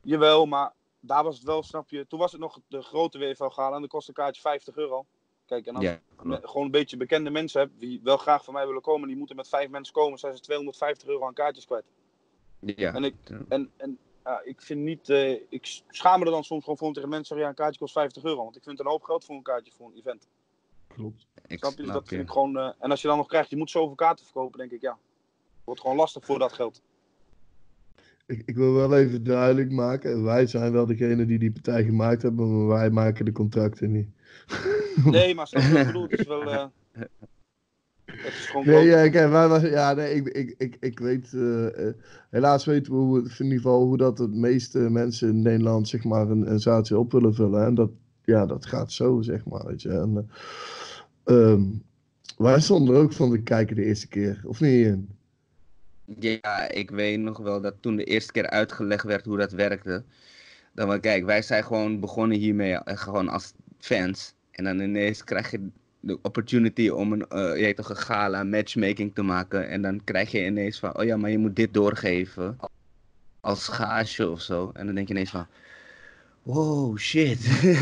Jawel, maar daar was het wel, snap je. Toen was het nog de grote WFL gala en dan kost een kaartje 50 euro. Kijk, en als Ja, gewoon een beetje bekende mensen heb die wel graag van mij willen komen, die moeten met vijf mensen komen, zijn ze 250 euro aan kaartjes kwijt. Ja. En ik, en, en ja, ik vind niet, eh, ik schaam me er dan soms gewoon voor om tegen mensen te zeggen, ja, een kaartje kost 50 euro. Want ik vind het een hoop geld voor een kaartje voor een event. Klopt. ik Snap je? Dus dat vind ik gewoon, eh, en als je dan nog krijgt, je moet zoveel kaarten verkopen, denk ik, ja. Wordt gewoon lastig voor dat geld. Ik, ik wil wel even duidelijk maken. Wij zijn wel degene die die partij gemaakt hebben, maar wij maken de contracten niet. *laughs* Nee, maar snap je wat ik bedoel? Het is wel, eh, *laughs* het is gewoon Nee, ja, kijk, wij was, ja, nee, ik, ik, ik, ik weet, eh, helaas weten we hoe, het- in ieder geval hoe dat de meeste mensen in Nederland, zeg maar, een, een zaaltje op willen vullen. En dat, ja, dat gaat zo, zeg maar, weet je. En, ehm, wij stonden er ook van te kijken de eerste keer, of niet? Ja, ik weet nog wel dat toen de eerste keer uitgelegd werd hoe dat werkte. Dan wel, kijk, wij zijn gewoon begonnen hiermee eh, gewoon als fans. En dan ineens krijg je de opportunity om een, weet toch, een gala matchmaking te maken. En dan krijg je ineens van, oh ja, maar je moet dit doorgeven. Als gage of zo. En dan denk je ineens van, wow, shit.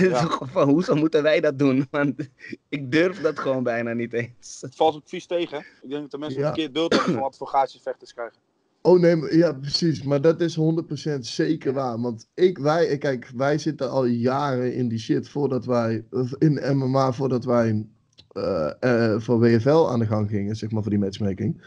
*laughs* Van, Hoezo moeten wij dat doen? Want *laughs* ik durf dat gewoon bijna niet eens. Het valt ook vies tegen. hè. Ik denk dat de mensen Ja. een verkeerd beeld hebben van wat voor gaatjesvechters krijgen. *clears throat* Oh nee, ja precies, maar dat is 100% zeker waar. Want ik, wij, kijk, wij zitten al jaren in die shit voordat wij, in MMA voordat wij eh, eh, voor WFL aan de gang gingen, zeg maar, voor die matchmaking.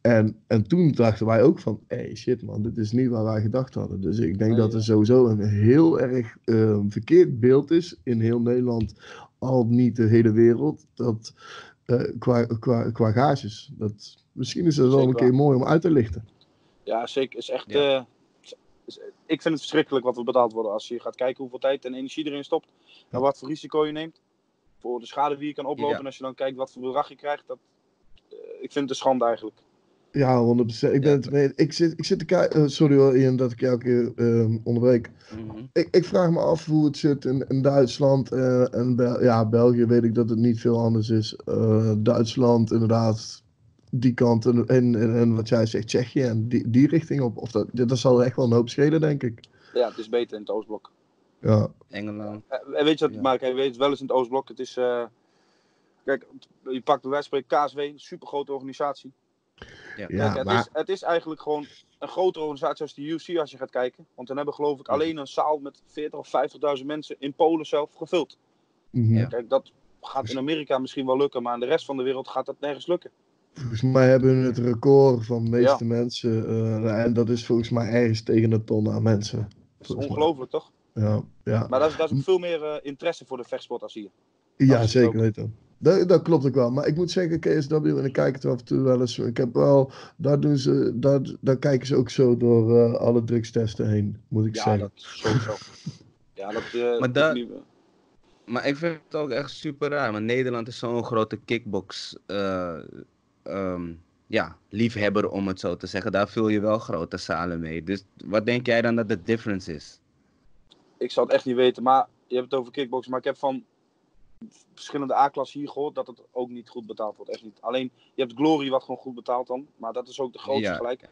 En, en toen dachten wij ook van, hey shit man, dit is niet waar wij gedacht hadden. Dus ik denk Nee, dat ja. er sowieso een heel erg eh, verkeerd beeld is in heel Nederland, al niet de hele wereld, dat eh, qua, qua, qua gages. Dat, misschien is dat wel een keer mooi om uit te lichten. Ja, zeker. Is echt, Ja. eh, is- ik vind het verschrikkelijk wat we betaald worden. Als je gaat kijken hoeveel tijd en energie erin stopt. En wat voor risico je neemt. Voor de schade die je kan oplopen. Ja. En als je dan kijkt wat voor bedrag je krijgt. Dat, eh, ik vind het een schande eigenlijk. Ja, 100%. Ik, ben het mee. ik, zit, ik zit te kijken. sorry hoor, Ian, dat ik jou een keer ehm, onderbreek. Mhm. Ik, ik vraag me af hoe het zit in, in Duitsland eh, en Bel- ja, België. Weet ik dat het niet veel anders is. Eh, Duitsland, inderdaad. Die kant en, en, en, en wat jij zegt, Tsjechië en die, die richting op. Of dat, dat zal echt wel een hoop schelen, denk ik. Ja, het is beter in het Oostblok. Ja, Engeland. Eh, en weet je wat, Ja. maar kijk, weet wel eens in het Oostblok. Het is, eh, kijk, je pakt bij wijze van spreken KSW, een supergrote organisatie. Ja, Kijk, het, maar is, het is eigenlijk gewoon een grotere organisatie als de UFC als je gaat kijken. Want dan hebben geloof ik alleen een zaal met 40 of 50.000 mensen in Polen zelf gevuld. mhm. Ja. Kijk, dat gaat in Amerika misschien wel lukken, maar in de rest van de wereld gaat dat nergens lukken. volgens mij hebben we het record van de meeste mensen. eh, en dat is volgens mij ergens tegen een ton aan mensen. Dat is ongelooflijk, toch? Ja, ja. Maar dat is, dat is ook veel meer eh, interesse voor de vechtsport als hier. Ja, Dat zeker weten. Dat, dat klopt ook wel. Maar ik moet zeggen, KSW, en ik kijk het af en toe wel eens. Ik heb wel, daar, doen ze, daar, daar kijken ze ook zo door eh, alle drugstesten heen, moet ik Ja, zeggen. dat is sowieso. *laughs* Ja, dat, eh, Maar dat Maar ik vind het ook echt super raar. Want Nederland is zo'n grote kickbox. eh, ehm, ja, liefhebber om het zo te zeggen. Daar vul je wel grote zalen mee. Dus wat denk jij dan dat de difference is? ik zou het echt niet weten, maar je hebt het over kickboksen. Maar ik heb van verschillende A-klassen hier gehoord dat het ook niet goed betaald wordt. Echt niet. Alleen, je hebt Glory wat gewoon goed betaalt dan. Maar dat is ook de grootste Ja. gelijk.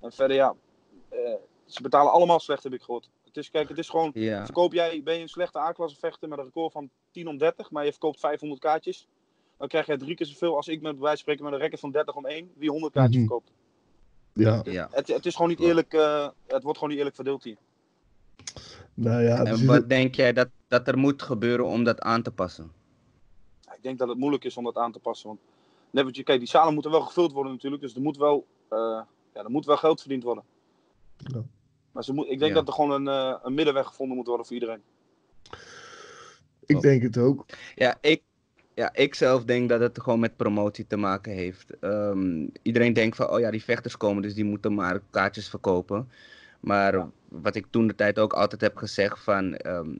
En verder, ja, eh, ze betalen allemaal slecht, heb ik gehoord. Het is, kijk, het is gewoon, Ja, verkoop jij, ben je een slechte A-klasse vechter met een record van 10 om 30, maar je verkoopt 500 kaartjes. Dan krijg je drie keer zoveel als ik met bij wijze van spreken met een record van 30 om 1, wie 100 kaartjes Mhm. verkoopt. Ja, Ja. Het, het is gewoon niet eerlijk, eh, het wordt gewoon niet eerlijk verdeeld hier. Nou ja. dus En het- wat denk jij dat, dat er moet gebeuren om dat aan te passen? Ik denk dat het moeilijk is om dat aan te passen. Want net wat je, kijk, die zalen moeten wel gevuld worden natuurlijk, dus er moet wel, eh, ja, er moet wel geld verdiend worden. Ja. Maar ze moet, ik denk Ja. dat er gewoon een, eh, een middenweg gevonden moet worden voor iedereen. ik denk het ook. Ja, ik, ja, ik zelf denk dat het gewoon met promotie te maken heeft. Ehm, iedereen denkt van, oh ja, die vechters komen, dus die moeten maar kaartjes verkopen. Maar wat ik toen de tijd ook altijd heb gezegd van, ehm,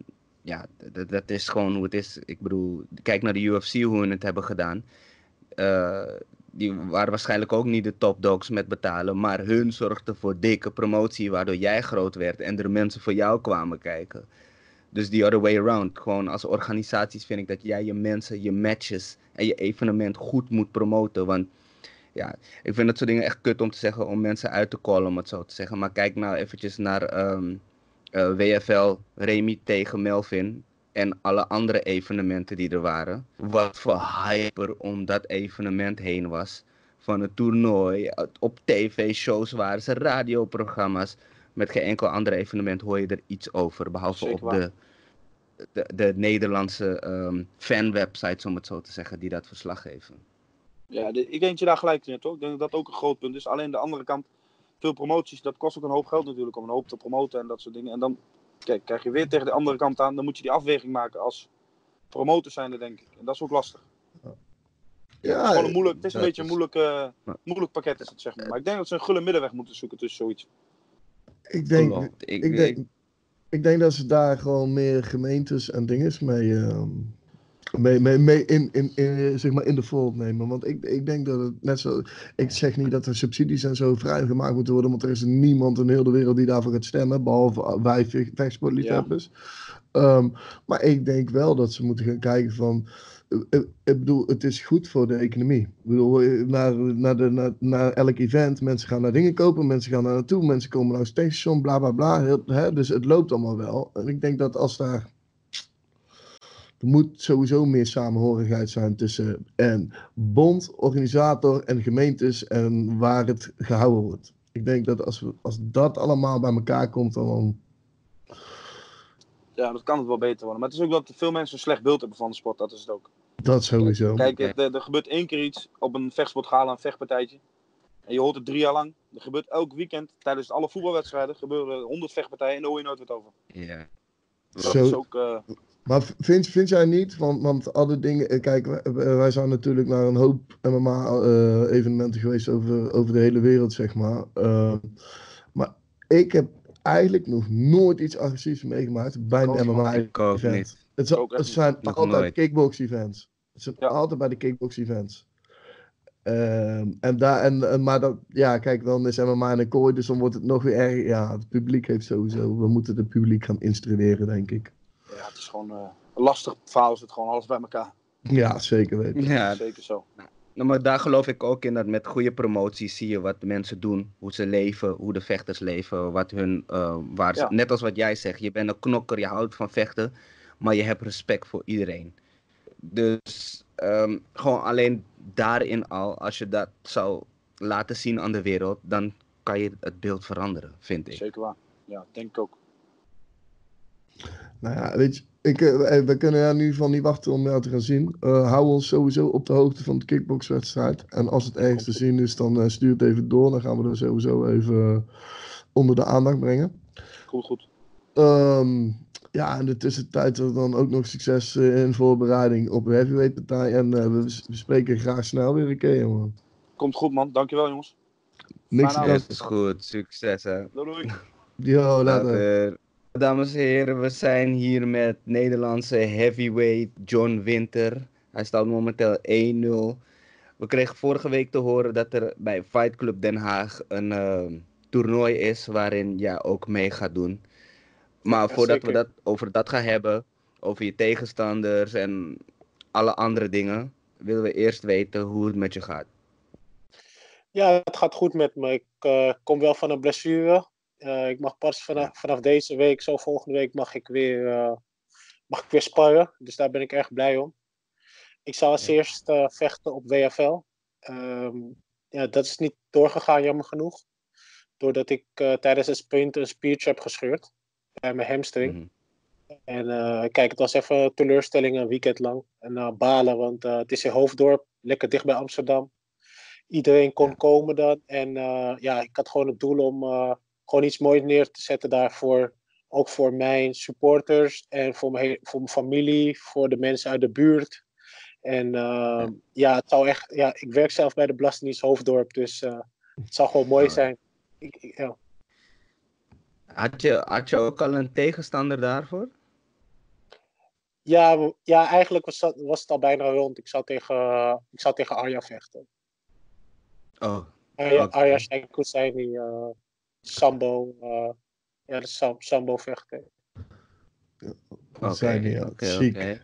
ja, dat is gewoon hoe het is. Ik bedoel, kijk naar de UFC, hoe hun het hebben gedaan. Eh, die waren waarschijnlijk ook niet de top dogs met betalen, maar hun zorgden voor dikke promotie, waardoor jij groot werd en er mensen voor jou kwamen kijken. Dus the other way around. Gewoon als organisaties vind ik dat jij je mensen, je matches en je evenement goed moet promoten. Want ja, ik vind dat soort dingen echt kut om te zeggen, om mensen uit te callen, om het zo te zeggen. Maar kijk nou eventjes naar ehm, eh, WFL, Remy tegen Melvin en alle andere evenementen die er waren. Wat voor hyper om dat evenement heen was. Van het toernooi, op tv-shows waren ze, radioprogramma's. Met geen enkel ander evenement hoor je er iets over. Behalve Zeker op waar. de, de, de Nederlandse ehm fanwebsites, om het zo te zeggen, die dat verslag geven. Ja, de- ik denk dat je daar gelijk in hebt hoor. Ik denk dat dat ook een groot punt is. Alleen de andere kant, veel promoties, dat kost ook een hoop geld natuurlijk om een hoop te promoten en dat soort dingen. En dan kijk, krijg je weer tegen de andere kant aan, dan moet je die afweging maken als promotor zijnde, denk ik. En dat is ook lastig. het is, Ja, gewoon een moeilijk, het is een beetje een moeilijk, Ja. moeilijk pakket is het, zeg maar. Maar ik denk dat ze een gulle middenweg moeten zoeken tussen zoiets. ik denk. Ik, ik, denk, ik denk dat ze daar gewoon meer gemeentes en dinges mee, ehm, mee, mee, mee in, in, in, zeg maar in de fold nemen. Want ik, ik denk dat het net zo. Ik zeg niet dat er subsidies en zo vrij gemaakt moeten worden, want er is niemand in heel de wereld die daarvoor gaat stemmen, behalve wij ve- vechtsportliefhebbers. Ehm, maar ik denk wel dat ze moeten gaan kijken van. eh, eh, Ik bedoel, het is goed voor de economie. Ik bedoel, eh, naar, naar, de, naar, naar elk event, mensen gaan naar dingen kopen, mensen gaan naar naartoe, mensen komen naar een station, bla bla bla. Heel- hè, dus het loopt allemaal wel. En ik denk dat als daar. Er moet sowieso meer samenhorigheid zijn tussen en bond, organisator en gemeentes en waar het gehouden wordt. Ik denk dat als, we, als dat allemaal bij elkaar komt, dan. Ja, dat kan het wel beter worden. Maar het is ook dat veel mensen een slecht beeld hebben van de sport. Dat is het ook. Dat sowieso. Kijk, er, er gebeurt één keer iets op een vechtsportgala, een vechtpartijtje. En je hoort het drie jaar lang. Er gebeurt elk weekend, tijdens alle voetbalwedstrijden, gebeuren er honderd vechtpartijen en daar hoor je nooit wat over. ja. Dat Zo- is ook, eh, Maar vind, vind jij niet, want, want alle dingen, eh, kijk, wij, wij zijn natuurlijk naar een hoop MMA-evenementen geweest over, over de hele wereld, zeg maar. Uh, maar ik heb eigenlijk nog nooit iets agressiefs meegemaakt bij een MMA-event. niet. Het, echt het zijn altijd kickbox-events. Het zijn Ja. altijd bij de kickbox-events. Ehm, en daar, en, en- maar dat, ja, kijk, dan is MMA in een kooi, dus dan wordt het nog weer erg. Ja, het publiek heeft sowieso, we moeten het publiek gaan instrueren, denk ik. Ja, het is gewoon eh, een lastig verhaal, is het gewoon alles bij elkaar. Ja, zeker weten. Ja, Zeker zo. Nou, maar daar geloof ik ook in dat met goede promotie zie je wat de mensen doen, hoe ze leven, hoe de vechters leven, wat hun, eh, waar Ja. net als wat jij zegt, je bent een knokker, je houdt van vechten, maar je hebt respect voor iedereen. Dus ehm, gewoon alleen daarin al, als je dat zou laten zien aan de wereld, dan kan je het beeld veranderen, vind ik. Zeker waar. Ja, denk ik ook. Nou ja, weet je, ik, eh, we kunnen ja in ieder geval niet wachten om jou te gaan zien. Eh, hou ons sowieso op de hoogte van de kickboxwedstrijd. En als het ergens te zien is, dan eh, stuur het even door. Dan gaan we er sowieso even eh, onder de aandacht brengen. Goed, goed. Ehm, ja, in de tussentijd dan ook nog succes eh, in voorbereiding op de heavyweight partij. En eh, we, we spreken graag snel weer een keer, jongen. Komt goed, man. Dankjewel, jongens. Niks dat is goed, succes hè. Doei, doei. Yo, later. Later. Dames en heren, we zijn hier met Nederlandse heavyweight John Winter. Hij staat momenteel 1-0. We kregen vorige week te horen dat er bij Fight Club Den Haag een eh, toernooi is waarin jij ook mee gaat doen. Maar Ja, voordat we dat, over dat gaan hebben, over je tegenstanders en alle andere dingen, willen we eerst weten hoe het met je gaat. Ja, het gaat goed met me. Ik eh, kom wel van een blessure. Eh, ik mag pas vanaf, vanaf deze week, zo volgende week, mag ik weer, eh, mag ik weer sparren. Dus daar ben ik erg blij om. Ik zou als eerst uh, vechten op WFL. Ehm, ja, dat is niet doorgegaan, jammer genoeg. Doordat ik uh, tijdens het sprint een speech heb gescheurd. Bij mijn hamstring. Mm -hmm. En uh, kijk, het was even teleurstelling een weekend lang. En balen, want het is in Hoofddorp. Lekker dicht bij Amsterdam. Iedereen kon ja. komen dan. En ja, ik had gewoon het doel om gewoon iets moois neer te zetten daarvoor. Ook voor mijn supporters en voor mijn, voor mijn familie, voor de mensen uit de buurt. En uh, ja. ja. het zou echt, ja, ik werk zelf bij de Belastingdienst Hoofddorp, dus uh, het zou gewoon mooi zijn. Ik, ik, ja. had, je, had je ook al een tegenstander daarvoor? Ja, ja eigenlijk was, was het al bijna rond. Ik zou tegen, ik zou tegen Arja vechten. Oh. Arja, okay. Arja Shaikusaini, uh, Sambo, uh, ja, de Sam, Sambo vechten. Oké, okay, oké. Okay,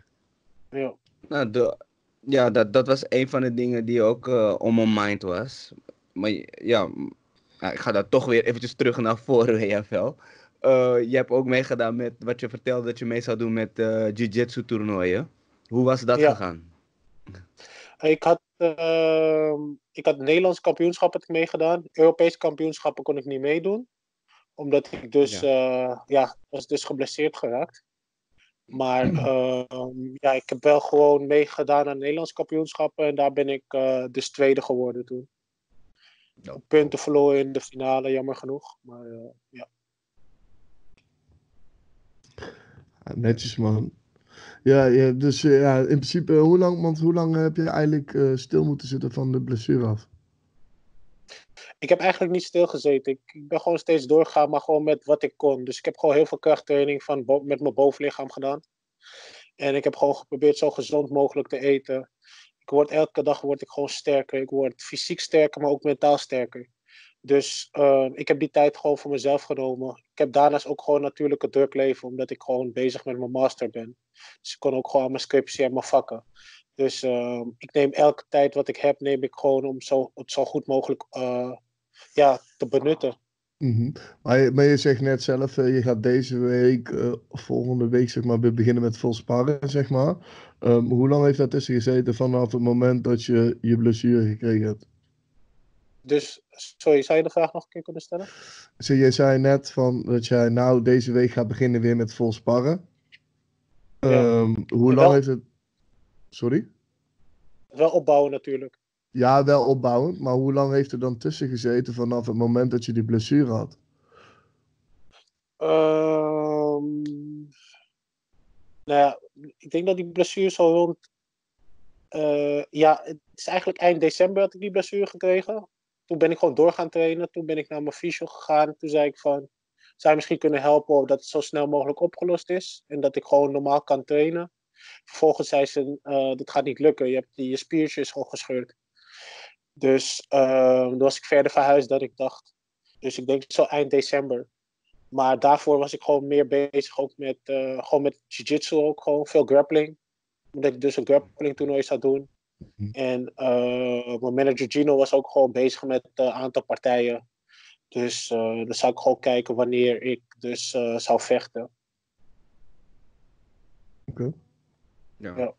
ja. Nou, de, ja, dat, dat was een van de dingen die ook uh, on my mind was. Maar ja, ik ga daar toch weer eventjes terug naar voren, *laughs* WFL. Uh, je hebt ook meegedaan met wat je vertelde dat je mee zou doen met uh, jiu-jitsu toernooien. Hoe was dat ja. gegaan? Ik had, uh, ik had Nederlands kampioenschap had ik meegedaan. Europese kampioenschappen kon ik niet meedoen. Omdat ik dus, ja, ja was dus geblesseerd geraakt. Maar uh, ja, ik heb wel gewoon meegedaan aan Nederlands kampioenschappen. En daar ben ik uh, dus tweede geworden toen. Punten verloren in de finale, jammer genoeg. Maar uh, ja. Netjes man. Ja, ja dus ja, in principe, hoe lang, want hoe lang heb je eigenlijk stil moeten zitten van de blessure af? Ik heb eigenlijk niet stilgezeten. Ik, ik ben gewoon steeds doorgegaan, maar gewoon met wat ik kon. Dus ik heb gewoon heel veel krachttraining van met mijn bovenlichaam gedaan. En ik heb gewoon geprobeerd zo gezond mogelijk te eten. Ik word, elke dag word ik gewoon sterker. Ik word fysiek sterker, maar ook mentaal sterker. Dus uh, ik heb die tijd gewoon voor mezelf genomen. Ik heb daarnaast ook gewoon natuurlijk een druk leven, omdat ik gewoon bezig met mijn master ben. Dus ik kon ook gewoon aan mijn scriptie en mijn vakken. Dus uh, ik neem elke tijd wat ik heb, neem ik gewoon om zo, het zo goed mogelijk uh, ja, te benutten. -hmm. maar, je, maar, je, zegt net zelf, uh, je gaat deze week, uh, volgende week zeg maar, weer beginnen met vol sparren, zeg maar. Um, hoe lang heeft dat tussen gezeten vanaf het moment dat je je blessure gekregen hebt? Dus, sorry, zou je de vraag nog een keer kunnen stellen? So, je zei net van dat jij nou deze week gaat beginnen weer met vol sparren. Ja. Um, hoe lang wel, heeft het... Sorry? Wel opbouwen natuurlijk. Ja, wel opbouwend, maar hoe lang heeft er dan tussen gezeten vanaf het moment dat je die blessure had? Um, nou ja, ik denk dat die blessure zo rond. Uh, ja, het is eigenlijk eind december dat ik die blessure gekregen. Toen ben ik gewoon door gaan trainen. Toen ben ik naar mijn fysio gegaan. Toen zei ik van, zou je misschien kunnen helpen dat het zo snel mogelijk opgelost is. En dat ik gewoon normaal kan trainen. Vervolgens zei ze, uh, dat gaat niet lukken. Je hebt je spiertje is gewoon gescheurd. Dus uh, toen was ik verder verhuisd dan ik dacht. Dus ik denk zo eind december. Maar daarvoor was ik gewoon meer bezig ook met, uh, gewoon met jiu-jitsu ook. Gewoon veel grappling. Omdat ik dus een grappling toernooi zou doen. Mm-hmm. En uh, mijn manager Gino was ook gewoon bezig met een aantal partijen. Dus dan zou ik gewoon kijken wanneer ik dus zou vechten. Oké. Okay. Ja. ja.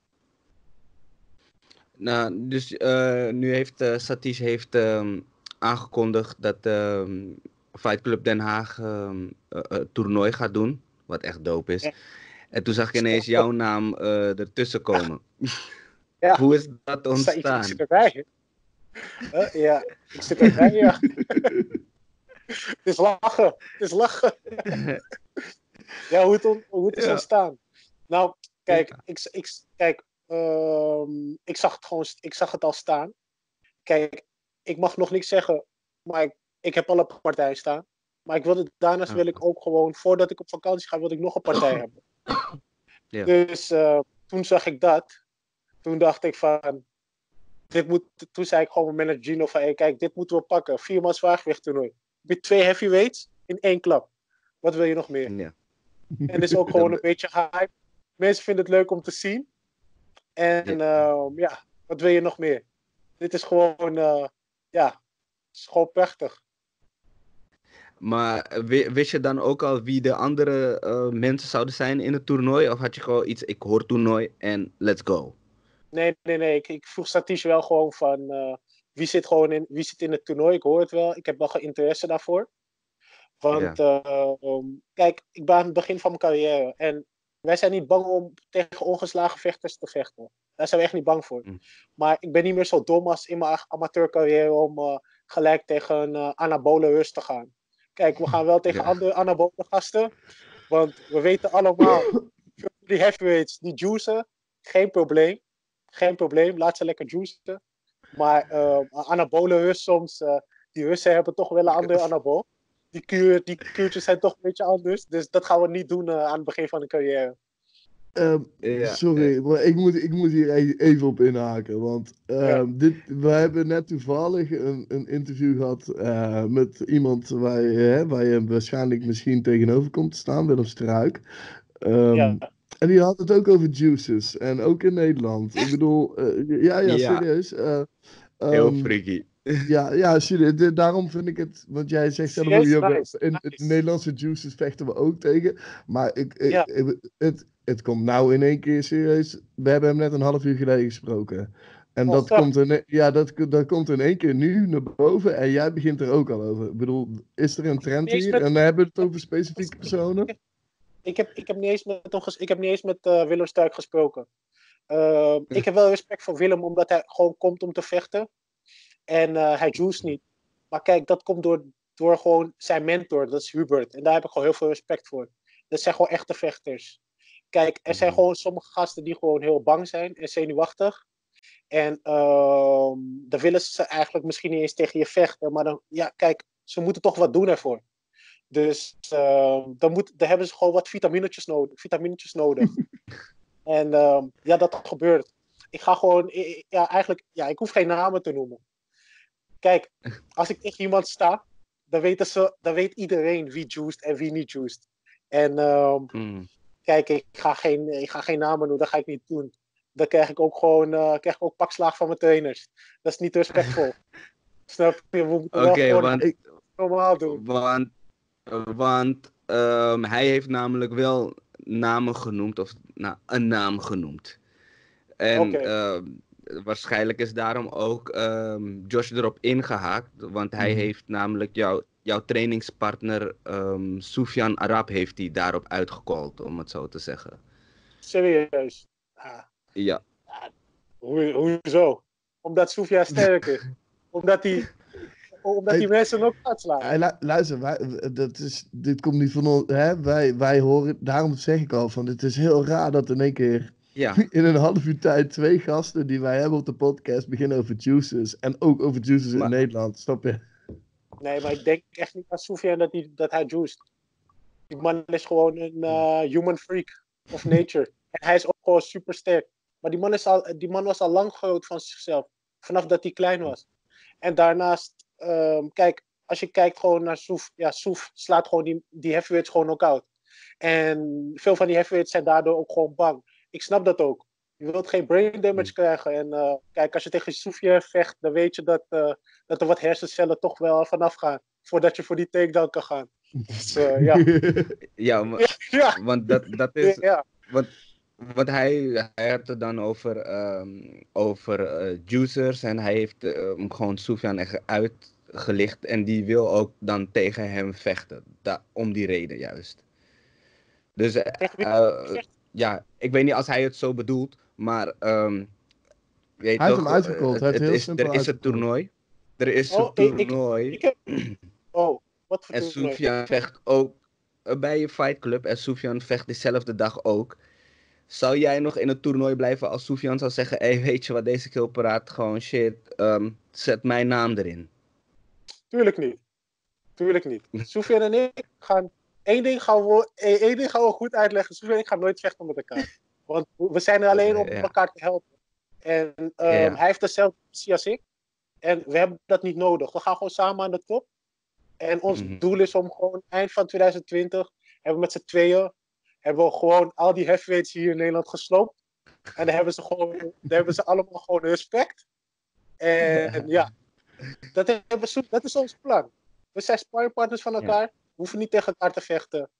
Nou, dus uh, nu heeft uh, Satish heeft, uh, aangekondigd dat ehm, Fight Club Den Haag een ehm, toernooi gaat doen. Wat echt dope is. Ja. En toen zag ik ineens jouw naam ertussen komen. Ja. *laughs* Hoe is dat ontstaan? Ik zit erbij. ja, ik zit erbij, ja. *laughs* het is lachen. Het is lachen. *laughs* ja, hoe het, on, hoe het is ja. ontstaan. Nou, kijk, ik, ik, kijk Um, ik, zag het gewoon, ik zag het al staan. Kijk, ik mag nog niks zeggen, maar ik, ik heb al een partij staan. Maar ik wilde, daarnaast wil ik ook gewoon, voordat ik op vakantie ga, wil ik nog een partij *coughs* hebben. Ja. Dus uh, toen zag ik dat. Toen dacht ik van, dit moet, toen zei ik gewoon mijn manager Gino van, hey, kijk, dit moeten we pakken. Viermaal zwaargewicht toernooi. Met twee heavyweights in één klap. Wat wil je nog meer? Ja. En het is ook gewoon een beetje hype. Mensen vinden het leuk om te zien. En uh, ja, wat wil je nog meer? Dit is gewoon, uh, ja, het is gewoon prachtig. Maar wi- wist je dan ook al wie de andere eh, mensen zouden zijn in het toernooi? Of had je gewoon iets, ik hoor toernooi en let's go? Nee, nee, nee. Ik, ik vroeg Satish wel gewoon van eh, wie, zit gewoon in, wie zit in het toernooi. Ik hoor het wel. Ik heb wel geen interesse daarvoor. Want eh, um, kijk, ik ben aan het begin van mijn carrière. En wij zijn niet bang om tegen ongeslagen vechters te vechten. Daar zijn we echt niet bang voor. Mm. Maar ik ben niet meer zo dom als in mijn amateurcarrière om eh, gelijk tegen een anabole rust te gaan. Kijk, we gaan wel tegen *laughs* Ja. andere anabole gasten. Want we weten allemaal, *coughs* die heavyweights, die juicen, geen probleem. Geen probleem, laat ze lekker juicen. Maar eh, anabole rust soms, eh, die Russen hebben toch wel een andere anabol. Die, kuur, die kuurtjes zijn toch een beetje anders. Dus dat gaan we niet doen eh, aan het begin van de carrière. Ehm, Ja, sorry, maar ik moet, ik moet hier e- even op inhaken. Want ehm, Ja. dit, we hebben net toevallig een, een interview gehad eh, met iemand waar je, hè, waar je waarschijnlijk misschien tegenover komt te staan, Willem Struik. Ehm, ja. En die had het ook over juices. En ook in Nederland. Ik bedoel, eh, ja, ja, Ja. serieus. eh, Heel ehm, freaky. ja, ja, serieus. Daarom vind ik het. Want jij zegt zelf Nice, in het nice. Nederlandse juices vechten we ook tegen. Maar ik, ik- Ja. ik- het, het komt nou in één keer serieus. We hebben hem net een half uur geleden gesproken. En Oh, dat, komt in, ja, dat, dat komt in één keer nu naar boven. En jij begint er ook al over. Ik bedoel, is er een trend hier? En dan hebben we het over specifieke personen. Ik heb, ik heb niet eens met, hem ik heb niet eens met eh, Willem Stuik gesproken. Eh, ik heb wel respect voor Willem, omdat hij gewoon komt om te vechten. En eh, hij juice niet. Maar kijk, dat komt door, door gewoon zijn mentor, dat is Hubert. En daar heb ik gewoon heel veel respect voor. Dat zijn gewoon echte vechters. Kijk, er zijn Mhm. gewoon sommige gasten die gewoon heel bang zijn en zenuwachtig. En ehm dan willen ze eigenlijk misschien niet eens tegen je vechten. Maar dan, ja, kijk, ze moeten toch wat doen ervoor. Dus ehm, dan, moet, dan hebben ze gewoon wat vitaminetjes nodig. Vitaminetjes nodig. *laughs* en ehm, ja, dat gebeurt. Ik ga gewoon, ja, eigenlijk, ja, ik hoef geen namen te noemen. Kijk, als ik tegen iemand sta, dan, weten ze, dan weet iedereen wie juiced en wie niet juiced. En ehm, Mm. kijk, ik ga, geen, ik ga geen namen noemen, dat ga ik niet doen. Dan krijg ik ook gewoon eh, krijg ik ook pakslaag van mijn trainers. Dat is niet respectvol. *laughs* Snap je? We moeten wel Oké, gewoon want, normaal doen. want, want ehm, hij heeft namelijk wel namen genoemd, of nou, een naam genoemd. En ehm, waarschijnlijk is daarom ook ehm, Josh erop ingehaakt, want hij Mhm. heeft namelijk jou, jouw trainingspartner um, Soufian Arab heeft hij daarop uitgecallt, om het zo te zeggen. Serieus. Ah, Ja, hoe, hoezo? Omdat Sofia sterk is. *laughs* Omdat hij omdat die mensen ook uitslaan. Hey, lu- luister, wij, dat is, dit komt niet van ons. Hè? Wij, wij horen, daarom zeg ik al van, het is heel raar dat in één keer ja, *laughs* in een half uur tijd twee gasten die wij hebben op de podcast beginnen over juices. En ook over juices in Nederland, snap je? Nee, maar ik denk echt niet aan Sofia dat, hij dat hij juiced. Die man is gewoon een eh, human freak of nature. *laughs* en hij is ook gewoon super sterk. Maar die man, is al, die man was al lang groot van zichzelf. Vanaf dat hij klein was. En daarnaast, ehm, kijk, als je kijkt gewoon naar Soef. Ja, Soef slaat gewoon die, die heavyweights gewoon knock-out. En veel van die heavyweights zijn daardoor ook gewoon bang. Ik snap dat ook. Je wilt geen brain damage krijgen. En eh, kijk, als je tegen Soefje vecht, dan weet je dat, eh, dat er wat hersencellen toch wel vanaf gaan. Voordat je voor die takedown kan gaan. *laughs* Dus eh, ja. ja, maar- *laughs* ja, want dat, dat is, ja. Want hij, hij had het dan over, ehm, over eh, juicers en hij heeft ehm, gewoon Soufian echt uitgelicht en die wil ook dan tegen hem vechten. Da om die reden juist. Dus eh, eh, ja, ik weet niet als hij het zo bedoelt, maar ehm weet Hij heeft toch, hem uitgecallt, eh, hij heeft het is, er is het toernooi. Er is Oh, een ik- ik- toernooi. Ik heb... Oh, wat voor En? Soufian vecht ook eh, bij je fight club. En Soufian vecht dezelfde dag ook. Zou jij nog in het toernooi blijven als Soufian zou zeggen: hey, weet je wat, deze kill praat gewoon shit. ehm, zet mijn naam erin. Tuurlijk niet. Tuurlijk niet. *laughs* Sofian en ik gaan... Eén ding gaan we, één ding gaan we goed uitleggen. Sofian en ik gaan nooit vechten met elkaar. *laughs* Want we zijn er alleen om Ja. elkaar te helpen. En ehm, Ja, hij heeft dezelfde missie als ik. En we hebben dat niet nodig. We gaan gewoon samen aan de top. En ons Mhm. doel is om gewoon eind van 2020... hebben we met z'n tweeën... hebben we gewoon al die heavyweights hier in Nederland gesloopt. En dan hebben ze gewoon... dan hebben ze allemaal gewoon respect. En *laughs* ja, dat, hebben we, dat is ons plan. We zijn sparringpartners van elkaar. We hoeven niet tegen elkaar te vechten.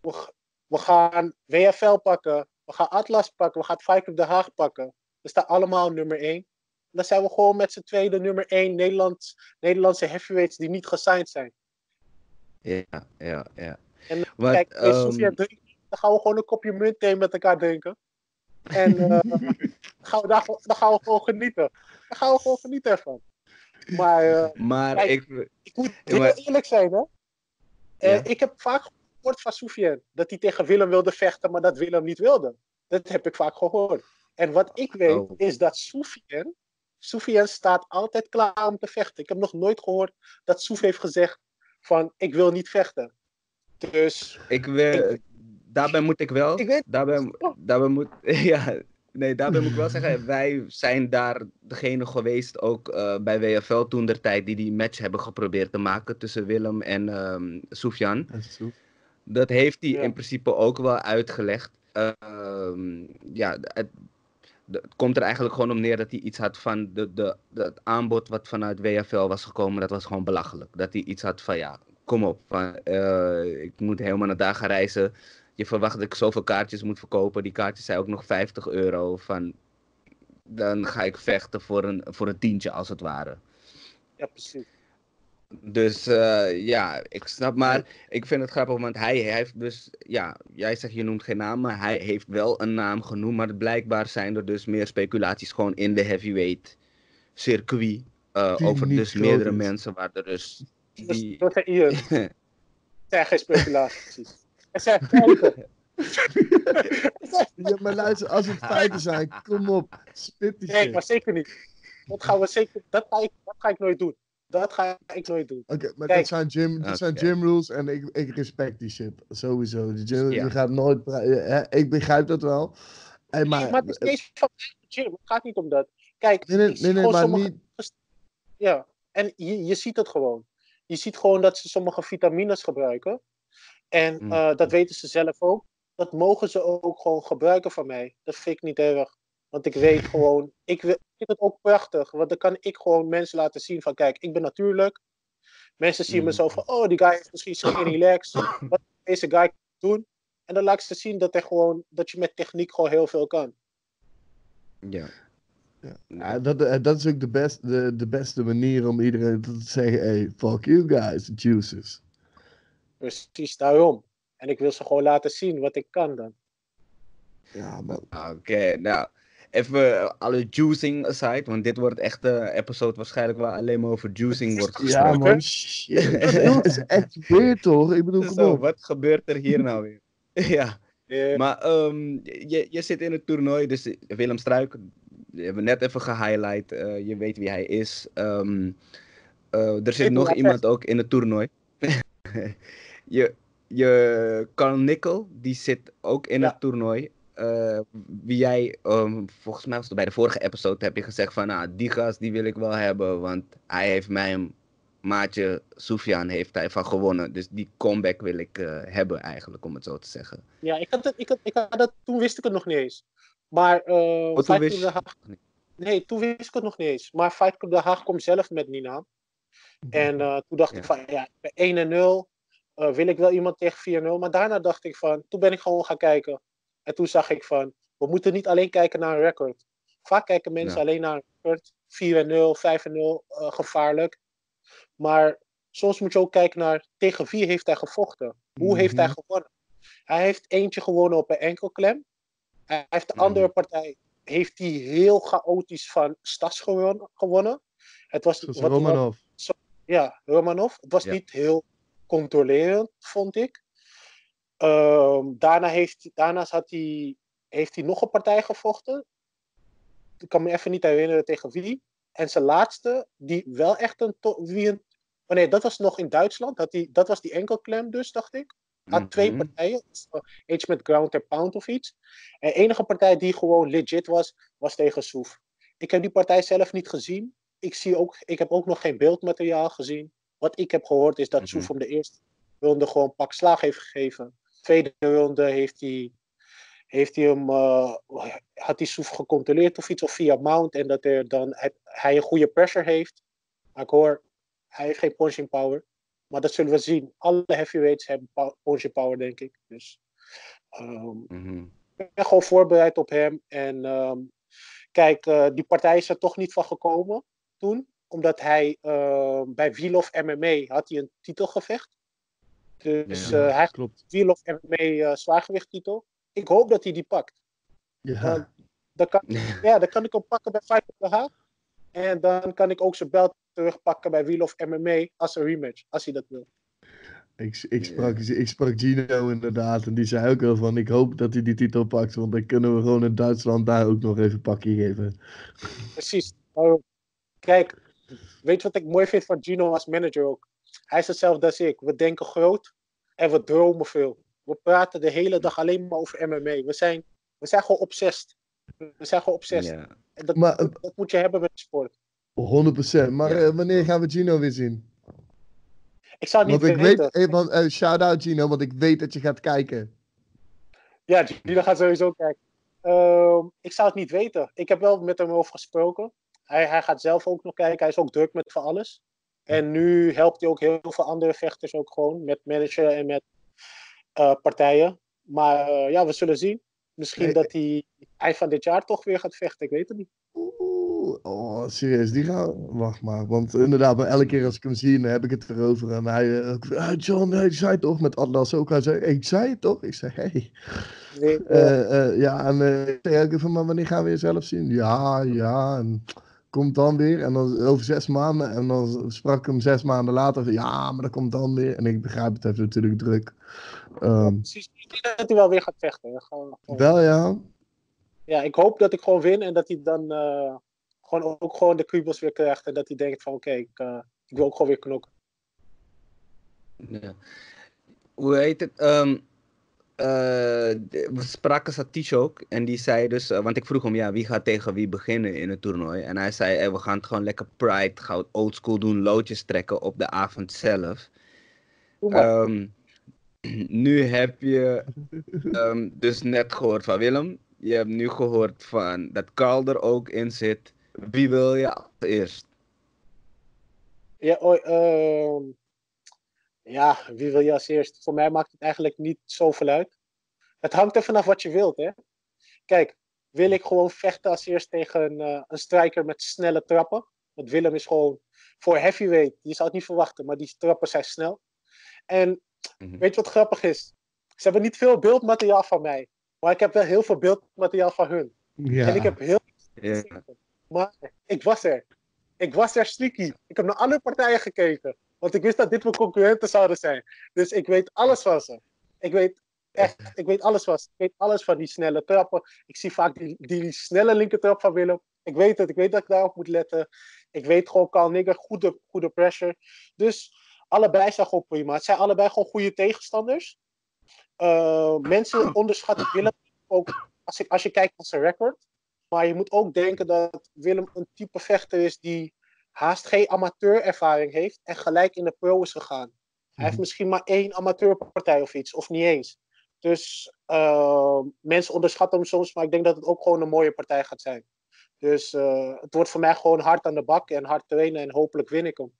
We, we gaan WFL pakken. We gaan Atlas pakken. We gaan Fight of Den Haag pakken. We staan allemaal nummer 1. Dan zijn we gewoon met z'n tweeën de nummer 1 Nederlands, Nederlandse heavyweights die niet gesigned zijn. Ja, ja, ja. En Wat, kijk, Sofia, drink- dan gaan we gewoon een kopje munt thee met elkaar drinken. En eh, dan, *laughs* gaan we daar, dan gaan we gewoon genieten. Dan gaan we gewoon genieten ervan. Maar eh, Maar Kijk, ik... ik moet Ja, heel maar- eerlijk zijn, hè. Eh, Ja. Ik heb vaak gehoord van Soufiane dat hij tegen Willem wilde vechten, maar dat Willem niet wilde. Dat heb ik vaak gehoord. En wat ik weet, Oh. is dat Soufiane, Soufiane staat altijd klaar om te vechten. Ik heb nog nooit gehoord dat Soef heeft gezegd van, ik wil niet vechten. Dus, Ik wil, daarbij moet ik wel, ik weet daarbij, daarbij moet, *laughs* ja, nee, daarbij moet ik wel zeggen, wij zijn daar degene geweest, ook eh, bij WFL toen der tijd, die die match hebben geprobeerd te maken tussen Willem en ehm Sofian. Dat is zo. Dat heeft hij Ja. in principe ook wel uitgelegd. Ehm, ja, het, het komt er eigenlijk gewoon om neer dat hij iets had van de, de, de, het aanbod wat vanuit WFL was gekomen, dat was gewoon belachelijk. Dat hij iets had van ja, kom op, van, eh, ik moet helemaal naar daar gaan reizen. Je verwacht dat ik zoveel kaartjes moet verkopen. Die kaartjes zijn ook nog 50 euro. Van, dan ga ik vechten voor een, voor een tientje als het ware. ja, precies. Dus eh, ja, ik snap maar. Ik vind het grappig, want hij, hij heeft dus. Ja, jij zegt je noemt geen naam, maar hij heeft wel een naam genoemd. Maar blijkbaar zijn er dus meer speculaties gewoon in de heavyweight circuit. eh, over dus groot meerdere is. mensen waar er dus. Die... dat zijn Ian. Het *laughs* zijn geen speculaties. Zijn feiten. Ja, maar luister, als het feiten zijn, kom op. Spit die Nee, shit. maar zeker niet. Dat gaan we zeker. Dat ga ik, dat ga ik nooit doen. Dat ga ik nooit doen. Oké, maar Kijk. dat zijn gym, dat zijn gym rules en ik, ik respect die shit. Sowieso. De gym, Ja. Je gaat nooit... eh, hè, ik begrijp dat wel. Hey, maar, nee, maar het is niet van gym. Het gaat niet om dat. Kijk, nee, nee, nee, nee, gewoon maar sommige- niet... Ja, en je, je ziet het gewoon. Je ziet gewoon dat ze sommige vitamines gebruiken. En Mm. eh, dat weten ze zelf ook. Dat mogen ze ook gewoon gebruiken van mij. Dat vind ik niet erg. Want ik weet gewoon, ik, wil- ik vind het ook prachtig. Want dan kan ik gewoon mensen laten zien van, kijk, ik ben natuurlijk. Mensen zien me Mm. zo van, oh, die guy heeft misschien skinny legs. *coughs* Wat deze guy kan doen. En dan laat ik ze zien dat, er gewoon, dat je met techniek gewoon heel veel kan. Ja. Ja, dat, eh, dat is ook de, best, de, de beste manier om iedereen te zeggen: hey, fuck you guys, juices. Precies daarom. En ik wil ze gewoon laten zien wat ik kan dan. Ja, man. Oké, nou. Even eh, alle juicing aside, want dit wordt echt een episode waarschijnlijk waar alleen maar over juicing wordt Ja, gesproken. man. Shit. Het is echt weird, toch? Ik bedoel, Zo, wat gebeurt er hier nou weer? *laughs* ja. Eh, Maar ehm, je, je zit in het toernooi, dus Willem Struik, die hebben we net even gehighlight. eh, je weet wie hij is. Ehm, eh, er zit nog iemand ook in het toernooi. *laughs* je, je Carl Nickel, die zit ook in Ja. het toernooi. Eh, wie jij, ehm, volgens mij was het bij de vorige episode, heb je gezegd van, nou, die gast die wil ik wel hebben, want hij heeft mijn maatje Soufiane heeft hij van gewonnen. Dus die comeback wil ik eh, hebben eigenlijk, om het zo te zeggen. Ja, ik had het, ik had, ik had het, toen wist ik het nog niet eens. Maar eh Oh, toen Fight wist Club Den Haag... Nee, toen wist ik het nog niet eens. Maar Fight Club Den Haag komt zelf met die naam. En toen dacht ik van, ja, ik ben 1 en 0. Eh, wil ik wel iemand tegen 4-0? Maar daarna dacht ik van, toen ben ik gewoon gaan kijken. En toen zag ik van, we moeten niet alleen kijken naar een record. Vaak kijken mensen Ja. alleen naar een record. 4-0, 5-0, eh, gevaarlijk. Maar soms moet je ook kijken naar tegen wie heeft hij gevochten. Hoe heeft hij Mhm. gewonnen? Hij heeft eentje gewonnen op een enkelklem. Hij heeft de Mhm. andere partij heeft hij heel chaotisch van Stas gewonnen. Het was, wat Romanov. ja, Romanov. Het was Ja. niet heel controlerend, vond ik. Ehm, daarna heeft, daarnaast had hij, heeft hij nog een partij gevochten. Ik kan me even niet herinneren tegen wie. En zijn laatste, die wel echt een... Wie een oh nee, dat was nog in Duitsland. Had hij, dat was die enkelklem dus, dacht ik. Had twee Mhm. partijen. Eentje met ground and pound of iets. En de enige partij die gewoon legit was, was tegen Soef. Ik heb die partij zelf niet gezien. Ik, zie ook, ik heb ook nog geen beeldmateriaal gezien. Wat ik heb gehoord is dat Mhm. Soef hem de eerste ronde gewoon pak slaag heeft gegeven. Tweede ronde heeft hij, heeft hij hem, eh, had hij Soef gecontroleerd of iets, of via mount. En dat er dan, hij, hij een goede pressure heeft. Maar ik hoor, hij heeft geen punching power. Maar dat zullen we zien. Alle heavyweights hebben punching power, denk ik. Dus ehm, Mhm. ik ben gewoon voorbereid op hem. En ehm, kijk, eh, die partij is er toch niet van gekomen toen. Omdat hij ehm, bij Wheel of MMA had hij een titelgevecht. Dus Ja, eh, hij heeft Klopt. Wheel of MMA eh zwaargewichttitel. Ik hoop dat hij die pakt. Ja. Dan kan, *laughs* ja, dan kan ik hem pakken bij Fight of the Haag. En dan kan ik ook zijn belt terugpakken bij Wheel of MMA als een rematch, als hij dat wil. Ik, ik, sprak, ik sprak Gino inderdaad en die zei ook wel van ik hoop dat hij die titel pakt, want dan kunnen we gewoon in Duitsland daar ook nog even een pakje geven. Precies. Kijk, weet je wat ik mooi vind van Gino als manager ook? Hij is hetzelfde als ik. We denken groot en we dromen veel. We praten de hele dag alleen maar over MMA. We zijn, we zijn gewoon obsessed. We zijn gewoon obsessed. Ja. En dat, Maar, dat, dat moet je hebben met de sport. 100%. Maar Ja. eh, wanneer gaan we Gino weer zien? Ik zou het niet Want ik weten. weet, eh, want, eh, shout out Gino, want ik weet dat je gaat kijken. Ja, Gino gaat sowieso kijken. Ehm, ik zou het niet weten. Ik heb wel met hem over gesproken. Hij, hij gaat zelf ook nog kijken. Hij is ook druk met van alles. En nu helpt hij ook heel veel andere vechters ook gewoon. Met manager en met eh, partijen. Maar eh, ja, we zullen zien. Misschien Hey, dat hij eind van dit jaar toch weer gaat vechten. Ik weet het niet. Oeh, oh, serieus, die gaan. Wacht maar, want inderdaad, maar elke keer als ik hem zie, dan heb ik het erover. En hij, eh, ah, John, hij zei toch met Atlas ook. Hij zei, ik zei het toch? Ik zei, hey. Nee, ja, en ik zei ook even, maar wanneer gaan we je zelf zien? Ja, ja, en komt dan weer. En dan over zes maanden. En dan sprak ik hem zes maanden later. van, Ja, maar dat komt dan weer. En ik begrijp het, heeft natuurlijk druk. Ehm, precies. Ik denk dat hij wel weer gaat vechten. Wel ja. Ja, ik hoop dat ik gewoon win. En dat hij dan eh, gewoon ook gewoon de kriebels weer krijgt. En dat hij denkt van oké, ik, eh, ik wil ook gewoon weer knokken. Ja. Hoe heet het? Ehm, eh, we spraken Satish ook. En die zei dus, eh, want ik vroeg hem, ja, wie gaat tegen wie beginnen in het toernooi? En hij zei, eh, we gaan het gewoon lekker pride, we oldschool doen, loodjes trekken op de avond zelf. Ehm, *clears throat* nu heb je ehm, dus net gehoord van Willem. Je hebt nu gehoord van dat Carl er ook in zit. Wie wil je als eerst? Ja, oh, ehm, ja, wie wil je als eerst? Voor mij maakt het eigenlijk niet zoveel uit. Het hangt er vanaf wat je wilt, hè. Kijk, wil ik gewoon vechten als eerst tegen een, eh, een striker met snelle trappen? Want Willem is gewoon voor heavyweight. Je zou het niet verwachten, maar die trappen zijn snel. En Mhm. weet je wat grappig is? Ze hebben niet veel beeldmateriaal van mij. Maar ik heb wel heel veel beeldmateriaal van hun. ja. En ik heb heel Ja. maar ik was er. Ik was er sneaky. Ik heb naar alle partijen gekeken. Want ik wist dat dit mijn concurrenten zouden zijn. Dus ik weet alles van ze. Ik weet echt, ik weet alles van ze. Ik weet alles van die snelle trappen. Ik zie vaak die, die snelle linkertrap van Willem. Ik weet het. Ik weet dat ik daarop moet letten. Ik weet gewoon, Carl Nigger, goede, goede pressure. Dus allebei zijn gewoon prima. Het zijn allebei gewoon goede tegenstanders. Eh, mensen onderschatten Willem ook als, ik, als je kijkt naar zijn record. Maar je moet ook denken dat Willem een type vechter is die haast geen amateurervaring heeft en gelijk in de pro is gegaan. Hij heeft misschien maar één amateurpartij of iets, of niet eens. Dus eh, mensen onderschatten hem soms, maar ik denk dat het ook gewoon een mooie partij gaat zijn. Dus eh, het wordt voor mij gewoon hard aan de bak en hard trainen en hopelijk win ik hem.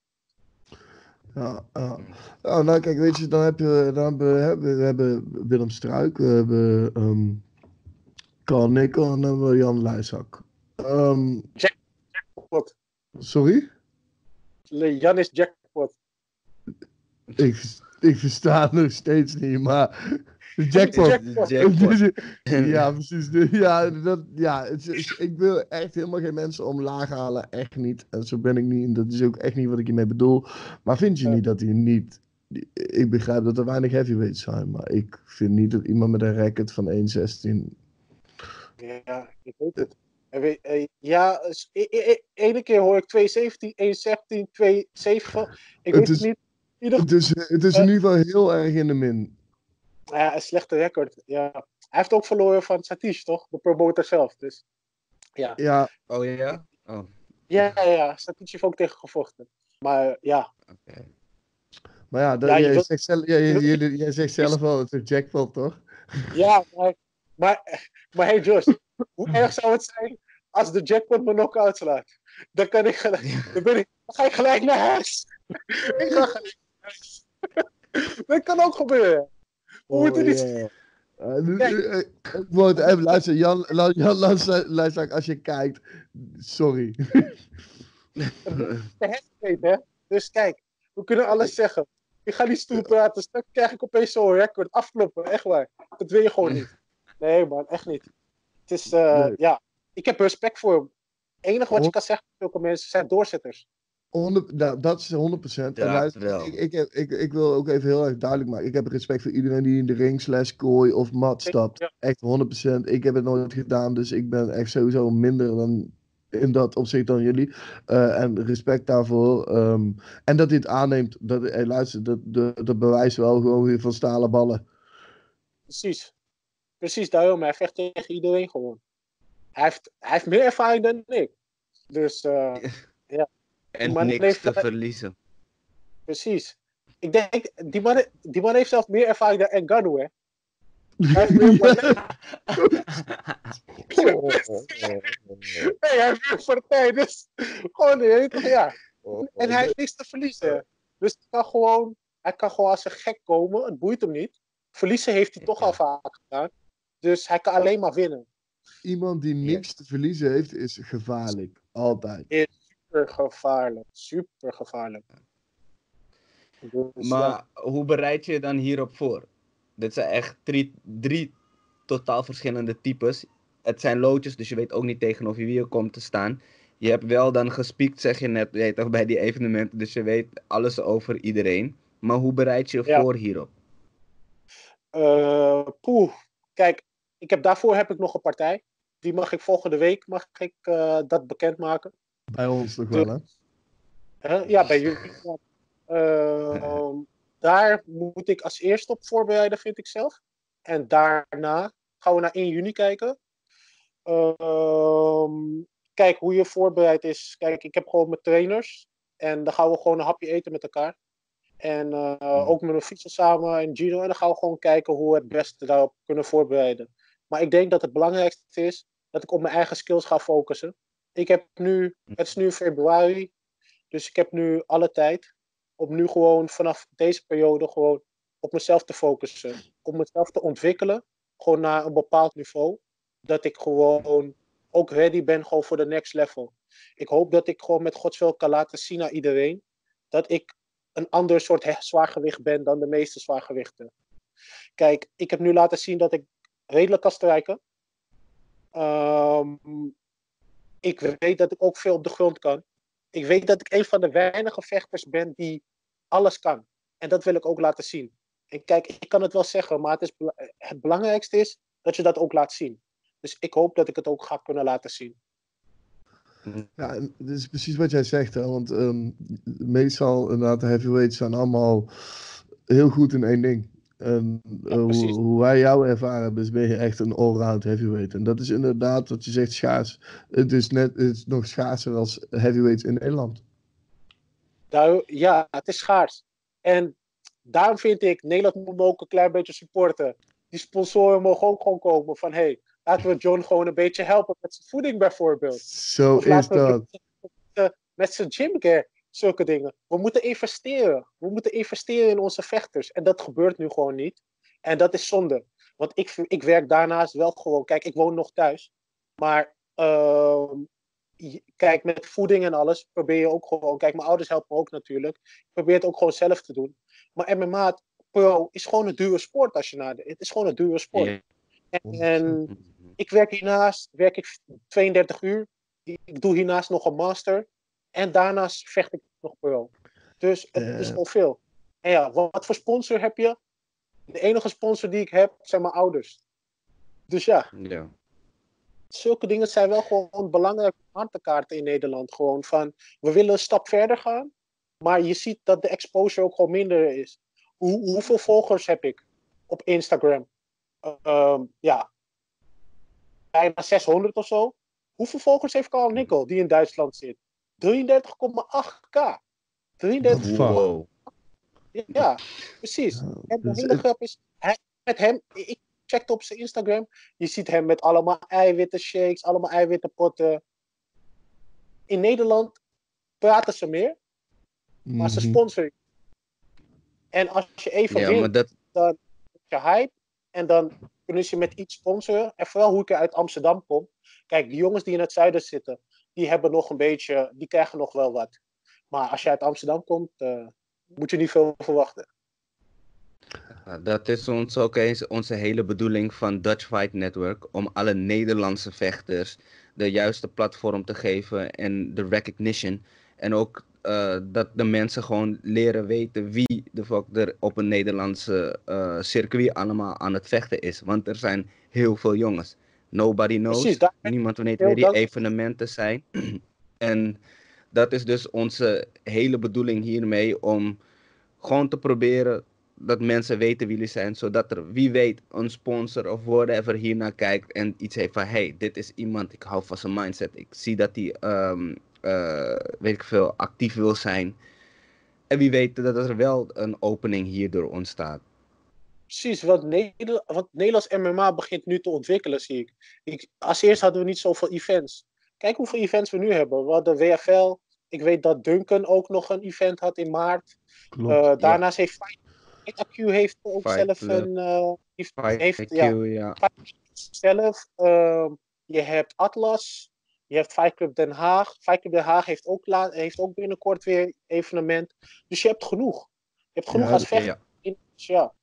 Ja, ja. Nou, nou, kijk, weet je, dan, heb je, dan hebben we, hebben, we hebben Willem Struik, we hebben ehm Carl Nickel en dan hebben we Jan Luijzak. Ehm? Sorry? Jan is jackpot. Ik, ik versta het *laughs* nog steeds niet, maar jackpot. Jackpot. *laughs* Jackpot. *laughs* ja, precies. De- Ja, dat, ja het is, ik wil echt helemaal geen mensen omlaag halen. Echt niet. En zo ben ik niet. En dat is ook echt niet wat ik hiermee bedoel. Maar vind je Ja. niet dat hij niet... Ik begrijp dat er weinig heavyweights zijn. Maar ik vind niet dat iemand met een record van 1.16... Ja, ik weet het. Eh, Ja, e- e- e- ene keer hoor ik 217, 117, 27. Ik Het weet is- het niet. Ieder Het is, het is in ieder geval heel erg in de min. Ja, een slechte record. Ja. Hij heeft ook verloren van Satish, toch? De promoter zelf. Dus ja, Ja, Oh ja? Oh, ja, ja, ja. Satish heeft ook tegen gevochten. Maar eh, ja, oké. maar ja, dat, Ja, jij, wilt- zegt zelf, jij, je wilt- jij, jij zegt zelf wel, het is een jackpot, toch? ja maar, maar, maar hey Josh, hoe erg zou het zijn als de jackpot me knock-out slaat? Dan, kan ik gelijk, dan, ben ik, dan ga ik gelijk naar huis. *laughs* ik ga gelijk naar huis. *laughs* dat kan ook gebeuren. We moeten Oh, niet... ja. Eh, nu- nu, eh, Ik word even luisteren, Jan, Jan, Jan luister, luister, als je kijkt, sorry. *laughs* de hè? Dus kijk, we kunnen alles zeggen. Ik ga niet stoel praten, straks krijg ik opeens zo'n record afkloppen, echt waar. Dat wil je gewoon niet. Nee, man, echt niet. Het is, eh, Nee. ja, ik heb respect voor hem. Het enige wat je kan zeggen voor zulke mensen zijn doorzetters. 100, nou, dat is 100%. en luister, ik, ik, heb, ik, ik wil ook even heel erg duidelijk maken. Ik heb respect voor iedereen die in de ring slash kooi of mat stapt. Ja. Echt 100%. Ik heb het nooit gedaan, dus ik ben echt sowieso minder dan in dat opzicht dan jullie. Eh, en respect daarvoor. ehm, en dat dit aanneemt, dat, hey, luister, dat, dat, dat bewijst wel gewoon weer van stalen ballen. Precies. Precies, daarom. Hij vecht tegen iedereen gewoon. Hij heeft, hij heeft meer ervaring dan ik. Dus, eh, *laughs* En Maar niks te verliezen. precies. Ik denk, die man, die man heeft zelfs meer ervaring dan Ngannou, hè. Hij heeft meer *laughs* *laughs* Nee, hij heeft meer partij, dus gewoon, ja. En hij heeft niks te verliezen. Dus hij kan gewoon, hij kan gewoon als een gek komen. Het boeit hem niet. Verliezen heeft hij toch al vaak gedaan. Dus hij kan alleen maar winnen. Iemand die niks te verliezen heeft, is gevaarlijk. Altijd. Super gevaarlijk. Super gevaarlijk. Dus, Maar ja. hoe bereid je je dan hierop voor? Dit zijn echt drie, drie totaal verschillende types. Het zijn loodjes, dus je weet ook niet tegenover wie je komt te staan. Je hebt wel dan gespiekt, zeg je net, weet toch, bij die evenementen, dus je weet alles over iedereen. Maar hoe bereid je je Ja. voor hierop? Eh, poeh. Kijk, ik heb, daarvoor heb ik nog een partij. Die mag ik volgende week mag ik, eh, dat bekendmaken. Bij ons toch wel, hè? Hè? Ja, bij jullie. Ehm, daar moet ik als eerste op voorbereiden, vind ik zelf. En daarna gaan we naar 1 juni kijken. Ehm, kijk, hoe je voorbereid is. Kijk, ik heb gewoon mijn trainers. En dan gaan we gewoon een hapje eten met elkaar. En eh, ook met mijn fietsen samen en Gino. En dan gaan we gewoon kijken hoe we het beste daarop kunnen voorbereiden. Maar ik denk dat het belangrijkste is dat ik op mijn eigen skills ga focussen. Ik heb nu, het is nu februari, dus ik heb nu alle tijd om nu gewoon vanaf deze periode gewoon op mezelf te focussen. Om mezelf te ontwikkelen, gewoon naar een bepaald niveau. Dat ik gewoon ook ready ben gewoon voor de next level. Ik hoop dat ik gewoon met Gods wil kan laten zien aan iedereen dat ik een ander soort zwaargewicht ben dan de meeste zwaargewichten. Kijk, ik heb nu laten zien dat ik redelijk kan strijken. Ehm, ik weet dat ik ook veel op de grond kan. Ik weet dat ik een van de weinige vechters ben die alles kan. En dat wil ik ook laten zien. En kijk, ik kan het wel zeggen, maar het, belangrijkste is dat je dat ook laat zien. Dus ik hoop dat ik het ook ga kunnen laten zien. Ja, dat is precies wat jij zegt, hè? want ehm, meestal inderdaad de heavyweights zijn allemaal heel goed in één ding. En eh, hoe, wij jou ervaren hebben, is ben je echt een allround heavyweight. En dat is inderdaad wat je zegt schaars. Het is, net, het is nog schaarser als heavyweights in Nederland. Daar, ja, het is schaars. En daarom vind ik, Nederland moet me ook een klein beetje supporten. Die sponsoren mogen ook gewoon komen van, hey, laten we John gewoon een beetje helpen met zijn voeding bijvoorbeeld. Zo Of is dat. met- met zijn gymcare, zulke dingen. We moeten investeren. We moeten investeren in onze vechters. En dat gebeurt nu gewoon niet. En dat is zonde. Want ik, ik werk daarnaast wel gewoon. Kijk, ik woon nog thuis. Maar ehm, kijk, met voeding en alles probeer je ook gewoon. Kijk, mijn ouders helpen me ook natuurlijk. Ik probeer het ook gewoon zelf te doen. Maar MMA Pro is gewoon een dure sport als je naar de, Het is gewoon een dure sport. En, en *laughs* ik werk hiernaast, werk ik 32 uur. Ik doe hiernaast nog een master. En daarnaast vecht ik nog pro. Dus het Ja. is al veel. En ja, wat, voor sponsor heb je? De enige sponsor die ik heb, zijn mijn ouders. Dus ja, Ja. zulke dingen zijn wel gewoon belangrijk aan te kaarten in Nederland. Gewoon van, we willen een stap verder gaan. Maar je ziet dat de exposure ook gewoon minder is. Hoe, hoeveel volgers heb ik op Instagram? Ehm, ja, bijna 600 of zo. Hoeveel volgers heeft Carl Nickel, die in Duitsland zit? 33,8k. 33, Fuck. Wow. ja, precies. En de dus hele grap is, hij, met hem, ik checkte op zijn Instagram, je ziet hem met allemaal eiwitten shakes, allemaal eiwitten potten. In Nederland praten ze meer, maar ze Mhm. sponsoren. En als je even Ja, wint, dat, dan is je hype. En dan kunnen ze je met iets sponsoren. En vooral hoe ik er uit Amsterdam kom. Kijk, die jongens die in het zuiden zitten, die hebben nog een beetje, die krijgen nog wel wat. Maar als je uit Amsterdam komt, eh, moet je niet veel verwachten. dat is ons ook eens onze hele bedoeling van Dutch Fight Network. Om alle Nederlandse vechters de juiste platform te geven en de recognition. En ook eh, dat de mensen gewoon leren weten wie de fuck er op een Nederlandse eh, circuit allemaal aan het vechten is. Want er zijn heel veel jongens. Nobody knows. Precies, Niemand weet waar die evenementen zijn. *clears throat* en dat is dus onze hele bedoeling hiermee om gewoon te proberen dat mensen weten wie jullie zijn, zodat er wie weet een sponsor of whatever hiernaar kijkt en iets heeft van hey, dit is iemand, ik hou van zijn mindset, ik zie dat hij, ehm, eh, weet ik veel, actief wil zijn. En wie weet dat er wel een opening hierdoor ontstaat. Precies, want, Neder want Nederlands MMA begint nu te ontwikkelen, zie ik. ik. Als eerst hadden we niet zoveel events. Kijk hoeveel events we nu hebben. We hadden WFL. Ik weet dat Duncan ook nog een event had in maart. Klopt. Eh, daarnaast heeft Fight heeft ook Fight zelf Club. een... eh, heeft, Fight heeft, IQ, ja, ja. zelf. ehm, je hebt Atlas. Je hebt Fight Club Den Haag. Fight Club Den Haag heeft ook, la- heeft ook binnenkort weer evenement. Dus je hebt genoeg. Je hebt genoeg Ja, als vechter. Ja.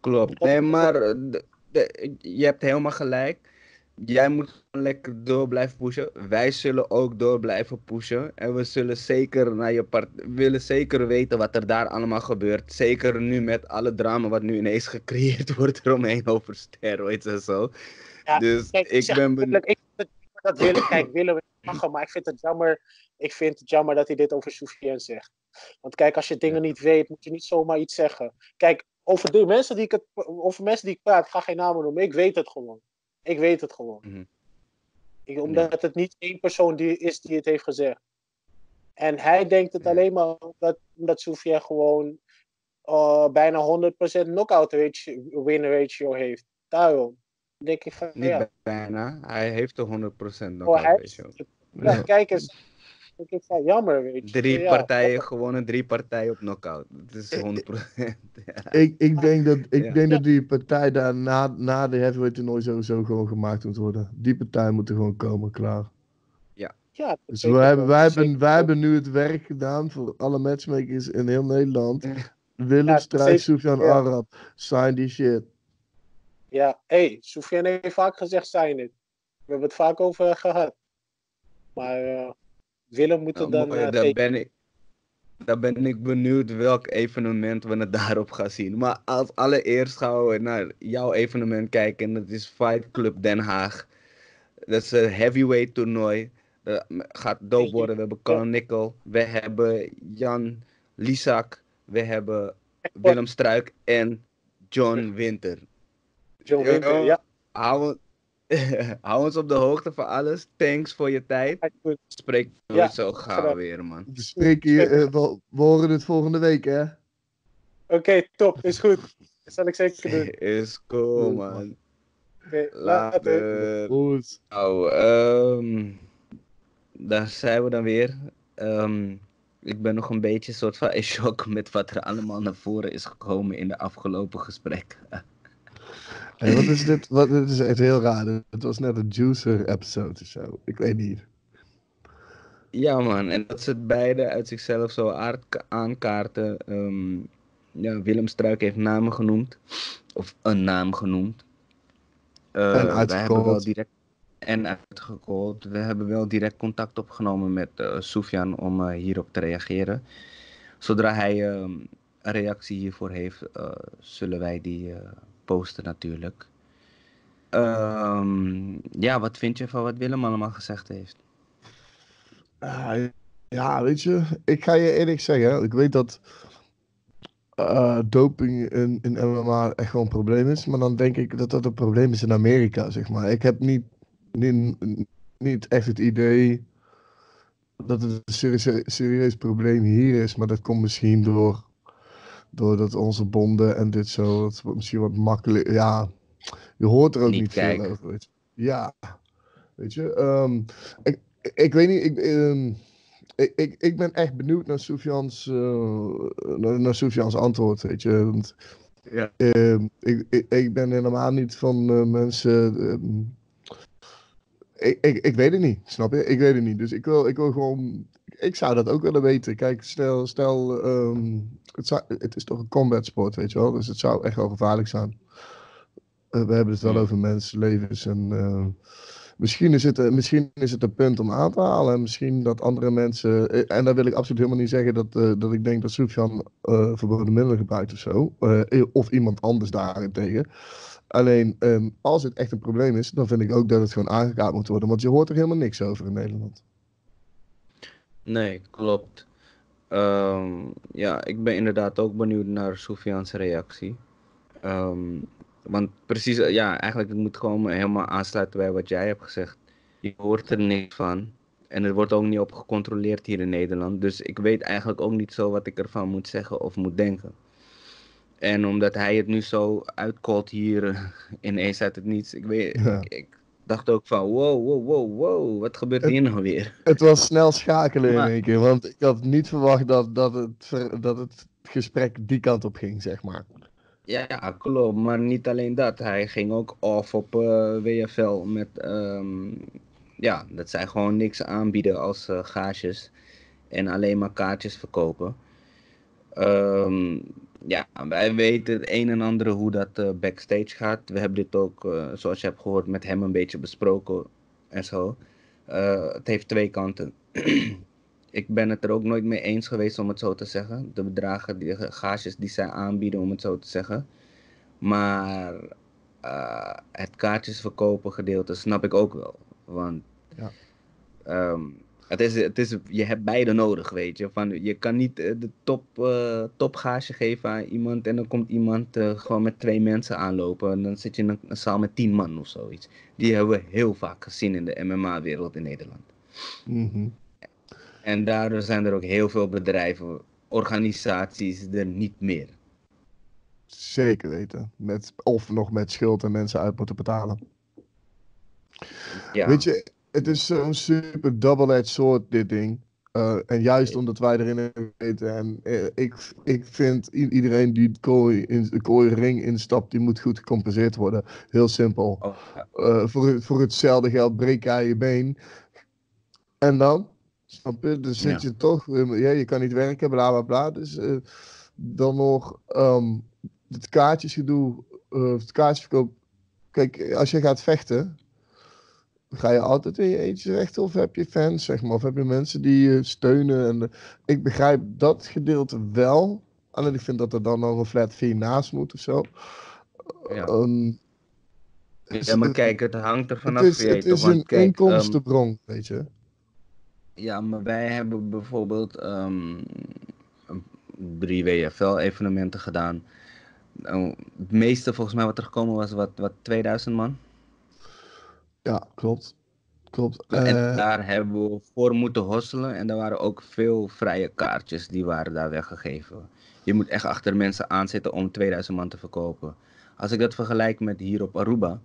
Klopt. Nee, maar eh, de- de- je hebt helemaal gelijk. Jij moet gewoon lekker door blijven pushen. Wij zullen ook door blijven pushen. En we zullen zeker naar je part willen zeker weten wat er daar allemaal gebeurt. Zeker nu met alle drama wat nu ineens *laughs* gecreëerd wordt eromheen over steroids en zo. Ja, dus Kijk, ik zeg ben benieuwd. ik dat willen, kijk, willen we lachen, maar ik vind het jammer. Ik vind het jammer dat hij dit over Soufiane zegt. Want kijk, als je dingen niet weet, moet je niet zomaar iets zeggen. Kijk, over de mensen die ik, het, over mensen die ik praat, ik ga geen namen noemen. Ik weet het gewoon. Ik weet het gewoon. Mhm. Ik, omdat het niet één persoon die is die het heeft gezegd. En hij denkt het alleen maar omdat, omdat Soufiane gewoon eh, bijna 100% knockout ratio, win ratio heeft. Daarom denk ik van, Niet ja. bijna. Hij heeft de 100% nog Oh, hij- ratio. Ja. kijk eens. Ik denk van jammer, weet je. Drie Ja, partijen gewonnen, drie partijen op knockout. Dat is 100%. *laughs* ja. Ik, ik denk, dat, ik Ja. denk dat die partij daar na, na de heavyweight toernooi sowieso gewoon gemaakt moet worden. Die partij moet er gewoon komen, klaar. ja, dat Dus wij hebben, wij, Zeker hebben, wij hebben nu het werk gedaan voor alle matchmakers in heel Nederland. Ja. Willem Ja, strijd, Ja. Arab. Sign die shit. Ja, hé, hey, Soufiane heeft vaak gezegd, zijn het. We hebben het vaak over gehad. Maar eh, Willem moet het dan mooi, eh, dan, geven. ben ik, dan ben ik benieuwd welk evenement we het *laughs* daarop gaan zien. Maar als allereerst gaan we naar jouw evenement kijken. En dat is Fight Club Den Haag. Dat is een heavyweight toernooi. Dat gaat dope worden. We hebben Carl Nickel. We hebben Jan Lisak. We hebben Willem Struik en John Winter. John Winter, ja. Hou, *laughs* hou ons op de hoogte van alles. Thanks voor je tijd. Spreek nooit Ja, zo gauw gedaan. weer, man. We spreken je, eh, we, we horen het volgende week, hè? Oké, top, is goed. Dat zal ik zeker doen. *laughs* Is cool, man. Oké, later. Later. Goed. Nou, ehm, daar zijn we dan weer. Ehm, ik ben nog een beetje soort van in shock met wat er allemaal naar voren is gekomen in de afgelopen gesprekken. *laughs* Hey, wat is dit? Wat, dit is echt heel raar. Het was net een juicer-episode of zo. Ik weet niet. Ja, man. En dat ze het beide uit zichzelf zo aard- aankaarten. Ehm, ja, Willem Struik heeft namen genoemd. Of een naam genoemd. Eh, En wij hebben wel direct En uitgecallt. We hebben wel direct contact opgenomen met eh Soufiane om eh, hierop te reageren. Zodra hij ehm, een reactie hiervoor heeft, zullen wij die posten natuurlijk. Ehm, ja, wat vind je van wat Willem allemaal gezegd heeft? Ah, ja, weet je, ik ga je eerlijk zeggen, ik weet dat eh, doping in, in MMA echt gewoon een probleem is, maar dan denk ik dat dat een probleem is in Amerika, zeg maar. Ik heb niet, niet, niet echt het idee dat het een serieus, serieus probleem hier is, maar dat komt misschien door doordat onze bonden en dit zo, dat wordt misschien wat makkelijk, ja, je hoort er ook Niet niet, veel over. Weet je. Ja, weet je, ehm, ik, ik weet niet, ik, ehm, ik, ik, ik ben echt benieuwd naar Sofians, uh, naar, naar Sofians antwoord, weet je. Want, Ja. uh, ik, ik, ik ben helemaal niet van uh, mensen... Uh, ik, ik, ik weet het niet, snap je? Ik weet het niet. Dus ik wil, ik wil gewoon... Ik zou dat ook willen weten. Kijk, stel... stel um, het, zou, het is toch een combat sport, weet je wel? Dus het zou echt wel gevaarlijk zijn. we hebben het wel over mensenlevens en... Misschien is, het, misschien is het een punt om aan te halen. En misschien dat andere mensen. En daar wil ik absoluut helemaal niet zeggen dat, uh, dat ik denk dat Sofian uh, verboden middelen gebruikt of zo. Uh, of iemand anders daarentegen. Alleen um, als het echt een probleem is, dan vind ik ook dat het gewoon aangekaart moet worden. Want je hoort er helemaal niks over in Nederland. Nee, klopt. Um, ja, ik ben inderdaad ook benieuwd naar Sofian's reactie. Um, want precies, ja, eigenlijk het moet gewoon helemaal aansluiten bij wat jij hebt gezegd. Je hoort er niks van. En er wordt ook niet op gecontroleerd hier in Nederland. Dus ik weet eigenlijk ook niet zo wat ik ervan moet zeggen of moet denken. En omdat hij het nu zo uitkolt hier *laughs* ineens uit het niets. Ik, weet, ja. ik, ik, dacht ook van wow, wow, wow, wow. Wat gebeurt het, hier nou weer? Het was snel schakelen maar, in één keer. Want ik had niet verwacht dat, dat, het, dat het gesprek die kant op ging, zeg maar. Ja, klopt. Maar niet alleen dat. Hij ging ook off op uh, WFL met, um, ja, dat zij gewoon niks aanbieden als uh, gages en alleen maar kaartjes verkopen. Um, ja, wij weten het een en ander hoe dat uh, backstage gaat. We hebben dit ook, zoals je hebt gehoord, met hem een beetje besproken en zo. het heeft twee kanten. *clears throat* ik ben het er ook nooit mee eens geweest om het zo te zeggen. De bedragen, de gages die zij aanbieden, om het zo te zeggen. Maar het kaartjes verkopen gedeelte snap ik ook wel. Want ja. um, het is, het is, je hebt beide nodig, weet je. Van, je kan niet de top, uh, topgage geven aan iemand en dan komt iemand uh, gewoon met twee mensen aanlopen. En dan zit je in een, een zaal met tien man of zoiets. Die hebben we heel vaak gezien in de MMA-wereld in Nederland. Mm -hmm. En daardoor zijn er ook heel veel bedrijven, organisaties er niet meer. Zeker weten. Met, of nog met schuld en mensen uit moeten betalen. Ja. Weet je, het is zo'n super double-edged sword, dit ding. Uh, en juist omdat wij erin weten. En uh, ik, ik vind iedereen die de kooi, in, de kooi ring instapt, die moet goed gecompenseerd worden. Heel simpel. Oh, ja. uh, voor, voor hetzelfde geld breek jij je been. En dan? Snap je? Dus zit Ja. je toch, ja, je kan niet werken, bla bla bla. Dus eh, dan nog um, het kaartjesgedoe, het kaartjesverkoop. Kijk, als je gaat vechten, ga je altijd in je eentje vechten of heb je fans, zeg maar, of heb je mensen die je steunen. En, uh, ik begrijp dat gedeelte wel. Alleen ik vind dat er dan nog een flat fee naast moet of zo. Ja. Um, Ja, maar kijk, het hangt er vanaf. het is, het is want een kijk, ehm, inkomstenbron, weet je. Ja, maar wij hebben bijvoorbeeld ehm, drie WFL-evenementen gedaan. Nou, het meeste volgens mij wat er gekomen was, wat, wat 2000 man. Ja, klopt. Klopt. en Eh, daar hebben we voor moeten hosselen. En er waren ook veel vrije kaartjes die waren daar weggegeven. Je moet echt achter mensen aanzitten om 2000 man te verkopen. Als ik dat vergelijk met hier op Aruba,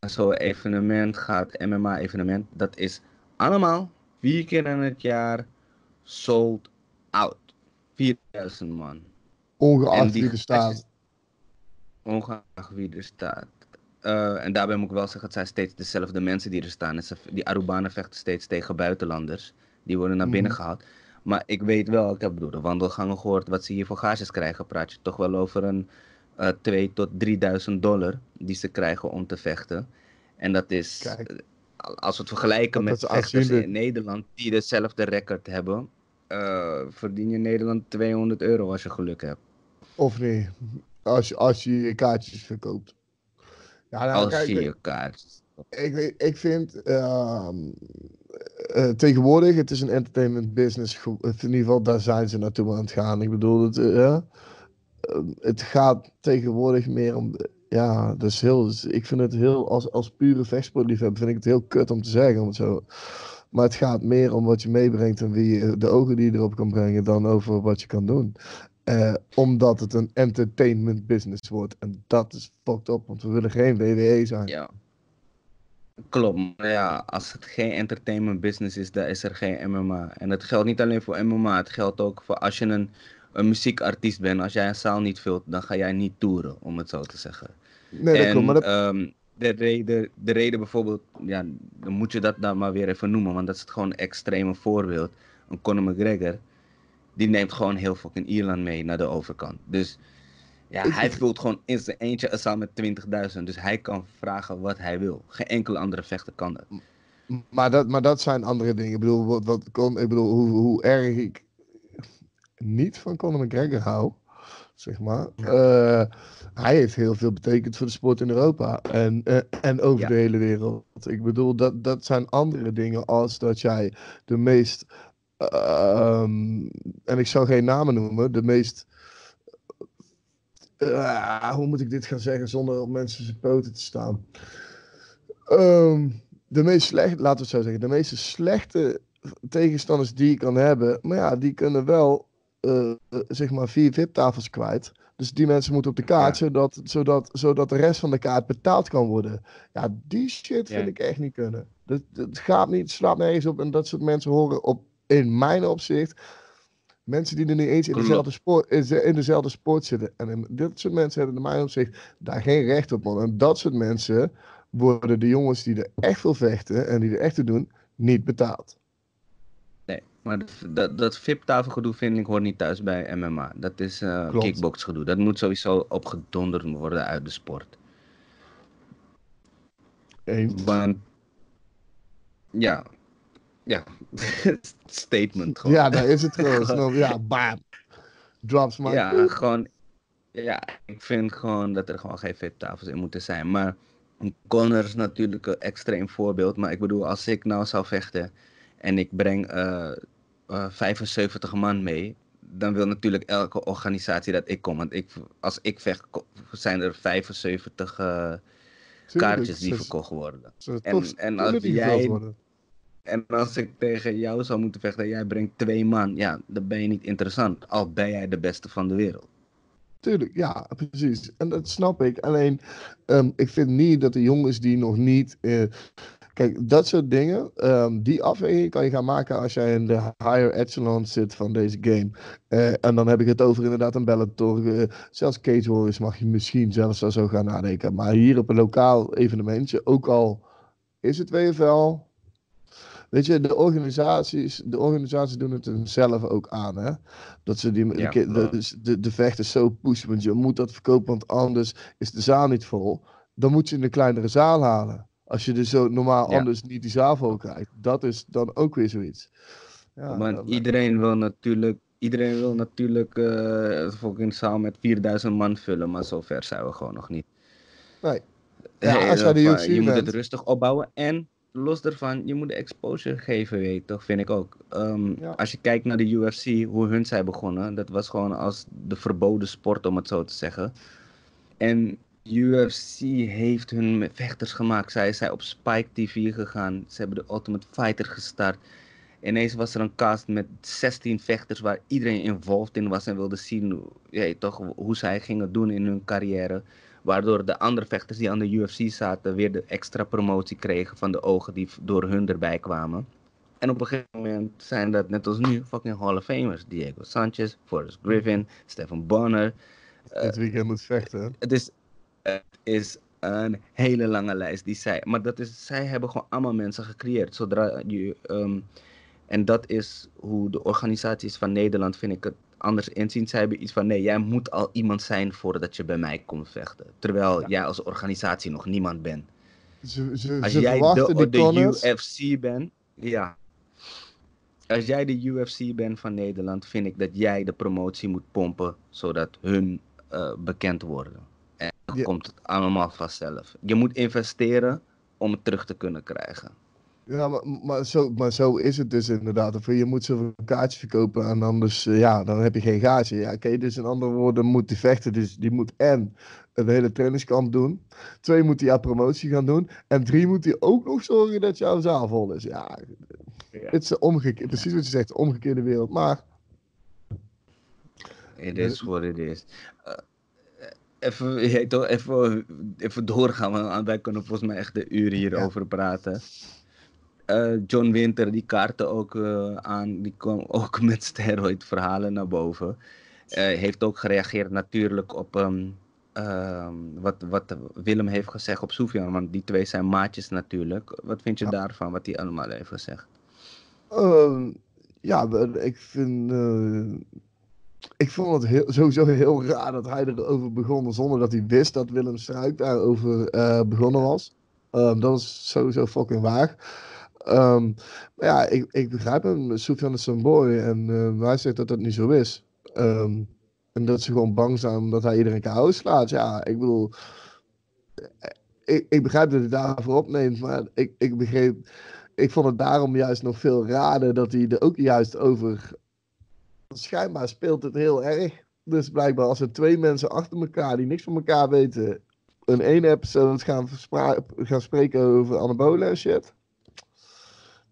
zo'n evenement gaat, MMA-evenement, dat is allemaal vier keer in het jaar sold out. 4000 man. Ongeacht wie er staat. Ongeacht wie er staat. Eh, en daarbij moet ik wel zeggen, het zijn steeds dezelfde mensen die er staan. Die Arubanen vechten steeds tegen buitenlanders. Die worden naar binnen Mhm. gehaald. Maar ik weet wel, ik heb door de wandelgangen gehoord wat ze hier voor gages krijgen. Praat je toch wel over een eh 2 tot 3000 dollar die ze krijgen om te vechten. En dat is, Kijk. eh, als we het vergelijken met vechters in Nederland die hetzelfde record hebben, eh, verdien je in Nederland 200 euro als je geluk hebt. Of niet? Als als je je kaartjes verkoopt. Ja, nou, als kijk, je kaart. ik, ik vind ehm, eh, tegenwoordig, het is een entertainment business. In ieder geval, daar zijn ze naartoe aan het gaan. Ik bedoel, het, eh, Ehm, het gaat tegenwoordig meer om. Ja, dus heel, ik vind het heel, als, als pure vechtsportliefhebber, vind ik het heel kut om te zeggen. Om het zo. Maar het gaat meer om wat je meebrengt en wie je, de ogen die je erop kan brengen, dan over wat je kan doen. Eh, omdat het een entertainment business wordt. En dat is fucked up, want we willen geen WWE zijn. Ja. Klopt, maar ja, als het geen entertainment business is, dan is er geen MMA. En dat geldt niet alleen voor MMA, het geldt ook voor als je een, een muziekartiest bent. Als jij een zaal niet vult, dan ga jij niet toeren, om het zo te zeggen. Nee, dat en klopt. Maar dat, ehm, de, reden, de reden bijvoorbeeld, ja, dan moet je dat dan maar weer even noemen, want dat is het gewoon een extreme voorbeeld. Een Conor McGregor, die neemt gewoon heel fucking Ierland mee naar de overkant. Dus ja, hij vult gewoon in zijn eentje een zaal met 20.000. Dus hij kan vragen wat hij wil. Geen enkele andere vechter kan dat. maar, dat, maar dat zijn andere dingen. Ik bedoel, wat, wat kon, ik bedoel hoe, hoe erg ik niet van Conor McGregor hou, zeg maar. eh, hij heeft heel veel betekend voor de sport in Europa en, eh, en over Ja. de hele wereld. Ik bedoel, dat, dat zijn andere dingen als dat jij de meest, ehm, en ik zal geen namen noemen, de meest, eh, hoe moet ik dit gaan zeggen zonder op mensen zijn poten te staan? Ehm, de meest slechte, laten we het zo zeggen, de meeste slechte tegenstanders die je kan hebben, maar ja, die kunnen wel, eh, zeg maar, vier VIP-tafels kwijt. Dus die mensen moeten op de kaart, zodat, zodat, zodat de rest van de kaart betaald kan worden. Ja, die shit vind Ja. ik echt niet kunnen. Dat, dat gaat niet, slaat nergens op. En dat soort mensen horen op, in mijn opzicht, mensen die er niet eens in dezelfde, sport, in de- in dezelfde sport zitten. En dit soort mensen hebben in mijn opzicht daar geen recht op, man. En dat soort mensen worden de jongens die er echt veel vechten en die er echt toe doen, niet betaald. Nee, maar dat, dat, dat VIP-tafelgedoe vind ik hoort niet thuis bij MMA. Dat is eh Klopt. kickboxgedoe. Dat moet sowieso opgedonderd worden uit de sport. Eens. Want, ja, ja, *laughs* statement gewoon. Ja, daar is het gewoon. Snel, *laughs* ja, bam. Drops maar. Ja, gewoon, ja, ik vind gewoon dat er gewoon geen VIP-tafels in moeten zijn. Maar Conor is natuurlijk een extreem voorbeeld. Maar ik bedoel, als ik nou zou vechten en ik breng eh, eh, 75 man mee, dan wil natuurlijk elke organisatie dat ik kom. Want ik, als ik vecht, zijn er 75 eh, kaartjes die verkocht worden. En- en als jij-. En als ik tegen jou zou moeten vechten en jij brengt twee man, ja, dan ben je niet interessant. Al ben jij de beste van de wereld. Tuurlijk, ja, precies. En dat snap ik. Alleen, ehm, ik vind niet dat de jongens die nog niet. eh, kijk, dat soort dingen, ehm, die afweging kan je gaan maken als jij in de higher echelon zit van deze game. Eh, en dan heb ik het over inderdaad een Bellator. eh, zelfs Cage Warriors mag je misschien zelfs wel zo gaan nadenken. Maar hier op een lokaal evenementje, ook al is het WFL. Weet je, de organisaties, de organisaties doen het hunzelf ook aan, hè? Dat ze die, de, Ja, de, dus de, de vechters zo pushen, want je moet dat verkopen, want anders is de zaal niet vol. Dan moet je een kleinere zaal halen. Als je dus zo normaal Ja. anders niet die zaal vol krijgt. Dat is dan ook weer zoiets. Ja, Want dan- iedereen wil natuurlijk, iedereen wil natuurlijk eh een fucking zaal met 4000 man vullen, maar zover zijn we gewoon nog niet. Nee. Ja, Hey, als jij de UFC je moet het rustig opbouwen en los daarvan, je moet de exposure geven, weet je toch, vind ik ook. Ehm, Ja. Als je kijkt naar de UFC, hoe hun zijn begonnen, dat was gewoon als de verboden sport, om het zo te zeggen. En UFC heeft hun vechters gemaakt. Zij zijn op Spike TV gegaan. Ze hebben de Ultimate Fighter gestart. Ineens was er een cast met 16 vechters waar iedereen involved in was en wilde zien ja, toch, hoe zij gingen doen in hun carrière. Waardoor de andere vechters die aan de UFC zaten weer de extra promotie kregen van de ogen die door hun erbij kwamen. En op een gegeven moment zijn dat net als nu fucking Hall of Famers. Diego Sanchez, Forrest Griffin, Stephen Bonner. dit weekend moet vechten. Het is, het is een hele lange lijst die zij. Maar dat is, zij hebben gewoon allemaal mensen gecreëerd. Zodra je, ehm, en dat is hoe de organisaties van Nederland, vind ik het anders inzien. Zij hebben iets van: nee, jij moet al iemand zijn voordat je bij mij komt vechten. Terwijl Ja. jij als organisatie nog niemand bent. Ze, ze, Als ze jij de. UFC bent, ja. Als jij de UFC bent van Nederland, vind ik dat jij de promotie moet pompen, zodat hun eh, bekend worden. En dan Ja. komt het allemaal vanzelf. Je moet investeren om het terug te kunnen krijgen. Ja, maar, maar, zo, maar zo is het dus inderdaad. Of je moet zoveel kaartjes verkopen en anders, eh, ja, dan heb je geen gaatje. Ja, oké, dus in andere woorden moet die vechten, dus die moet en een hele trainingskamp doen. Twee moet hij aan promotie gaan doen. En drie moet hij ook nog zorgen dat jouw zaal vol is. Ja, het is de omgekeerde, precies wat je zegt, de omgekeerde wereld. Maar Het is wat het is. Eh, even, *laughs* je toch, even, even doorgaan, want wij kunnen volgens mij echt de uren hierover praten. Uh, John Winter, die kaartte ook uh, aan, die kwam *laughs* ook met steroid verhalen naar boven. Uh, heeft ook gereageerd natuurlijk op um, wat, wat Willem heeft gezegd op Sofian, want die twee zijn maatjes natuurlijk. Wat vind je ja. daarvan, wat hij allemaal heeft gezegd? Ehm, ja, ik vind ik vond het heel, sowieso heel raar dat hij erover begon zonder dat hij wist dat Willem Struik daarover begonnen was. Um, dat is sowieso fucking waar. Um, maar ja, ik, ik begrijp hem. Sofian is zo'n boy en uh, hij zegt dat dat niet zo is. Um, en dat ze gewoon bang zijn omdat hij iedereen KO slaat. Ja, ik bedoel... Ik, ik begrijp dat hij daarvoor opneemt, maar ik, ik begreep... Ik vond het daarom juist nog veel raarder dat hij er ook juist over schijnbaar speelt het heel erg. Dus blijkbaar als er twee mensen achter elkaar die niks van elkaar weten, een één episode gaan, gaan spreken over anabolen en shit,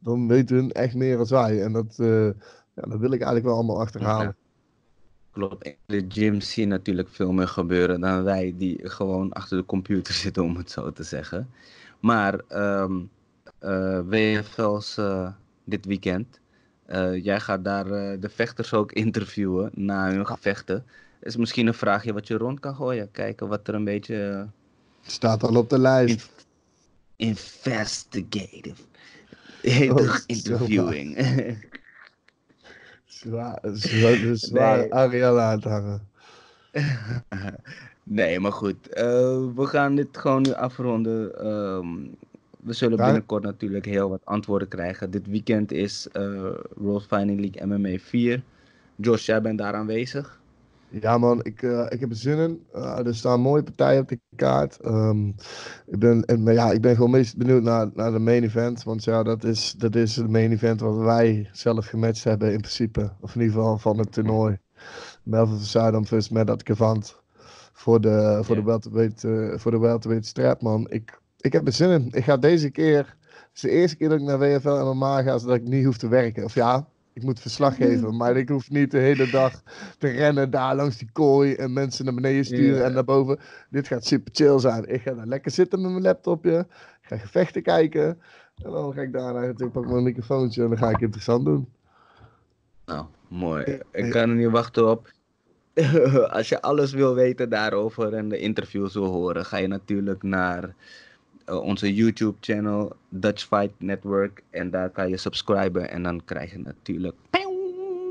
dan weten hun echt meer dan wij. En dat, uh, ja, dat wil ik eigenlijk wel allemaal achterhalen. Ja. Klopt, in de gym zie je natuurlijk veel meer gebeuren dan wij die gewoon achter de computer *laughs* zitten, om het zo te zeggen. Maar um, uh, WFL's uh, dit weekend. Jij gaat daar de vechters ook *laughs* interviewen na hun gevechten. is misschien een vraagje wat je rond kan gooien. Kijken wat er een beetje. Staat al op de lijst. In investigative. Oh, interviewing. zwaar, *laughs* zwaar, zwaar nee. Ariel aan het hangen. *laughs* nee, maar goed. we gaan dit gewoon nu afronden. Um, we zullen binnenkort natuurlijk heel wat antwoorden krijgen. Dit weekend is uh, World Fighting League MMA 4. Josh, jij bent daar aanwezig? Ja man, ik, uh, ik heb er zin in. Uh, er staan mooie partijen op de kaart. Um, ik, ben, en, maar ja, ik ben gewoon meest benieuwd naar, naar de main event. Want ja, dat is, dat is de main event wat wij zelf gematcht hebben in principe. Of in ieder geval van het toernooi. Melvin van Zuidam versus Medat Kevant. Voor de, voor, yeah. de uh, voor de welterweight strap man. Ik, ik heb er zin in. Ik ga deze keer. Het is de eerste keer dat ik naar WFL en MMA ga, zodat ik niet hoef te werken. Of ja, ik moet verslag geven, *laughs* maar ik hoef niet de hele dag te rennen daar langs die kooi en mensen naar beneden sturen yeah. en naar boven. Dit gaat super chill zijn. Ik ga daar lekker zitten met mijn laptopje. Ik ga gevechten kijken. En dan ga ik daarna natuurlijk pak mijn microfoontje en dan ga ik interessant doen. Nou, mooi. Ik kan er niet wachten op. *laughs* Als je alles wil weten daarover en de interviews wil horen, ga je natuurlijk naar onze YouTube channel Dutch Fight Network en daar kan je subscriben en dan krijg je natuurlijk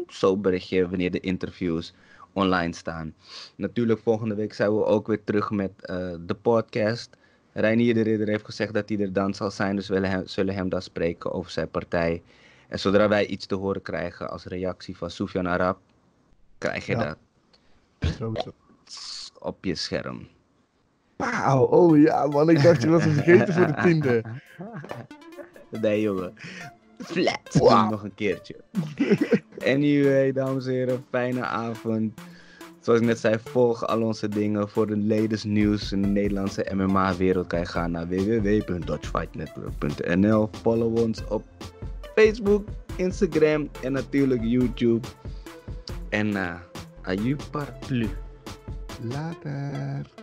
zo berichtje wanneer de interviews online staan. Natuurlijk volgende week zijn we ook weer terug met uh, de podcast. Reinier de Ridder heeft gezegd dat hij er dan zal zijn, dus we zullen hem dan spreken over zijn partij. En zodra wij iets te horen krijgen als reactie van Soufiane Arab, krijg je ja. dat op je scherm. Wauw, oh ja man, ik dacht je was vergeten voor de tiende. *laughs* Nee jongen, flat, wow. nog een keertje. Anyway, dames en heren, fijne avond. Zoals ik net zei, volg al onze dingen. Voor de latest nieuws in de Nederlandse MMA-wereld kan je gaan naar www.dutchfightnetwork.nl. Follow ons op Facebook, Instagram en natuurlijk YouTube. En uh, à paraplu. Later.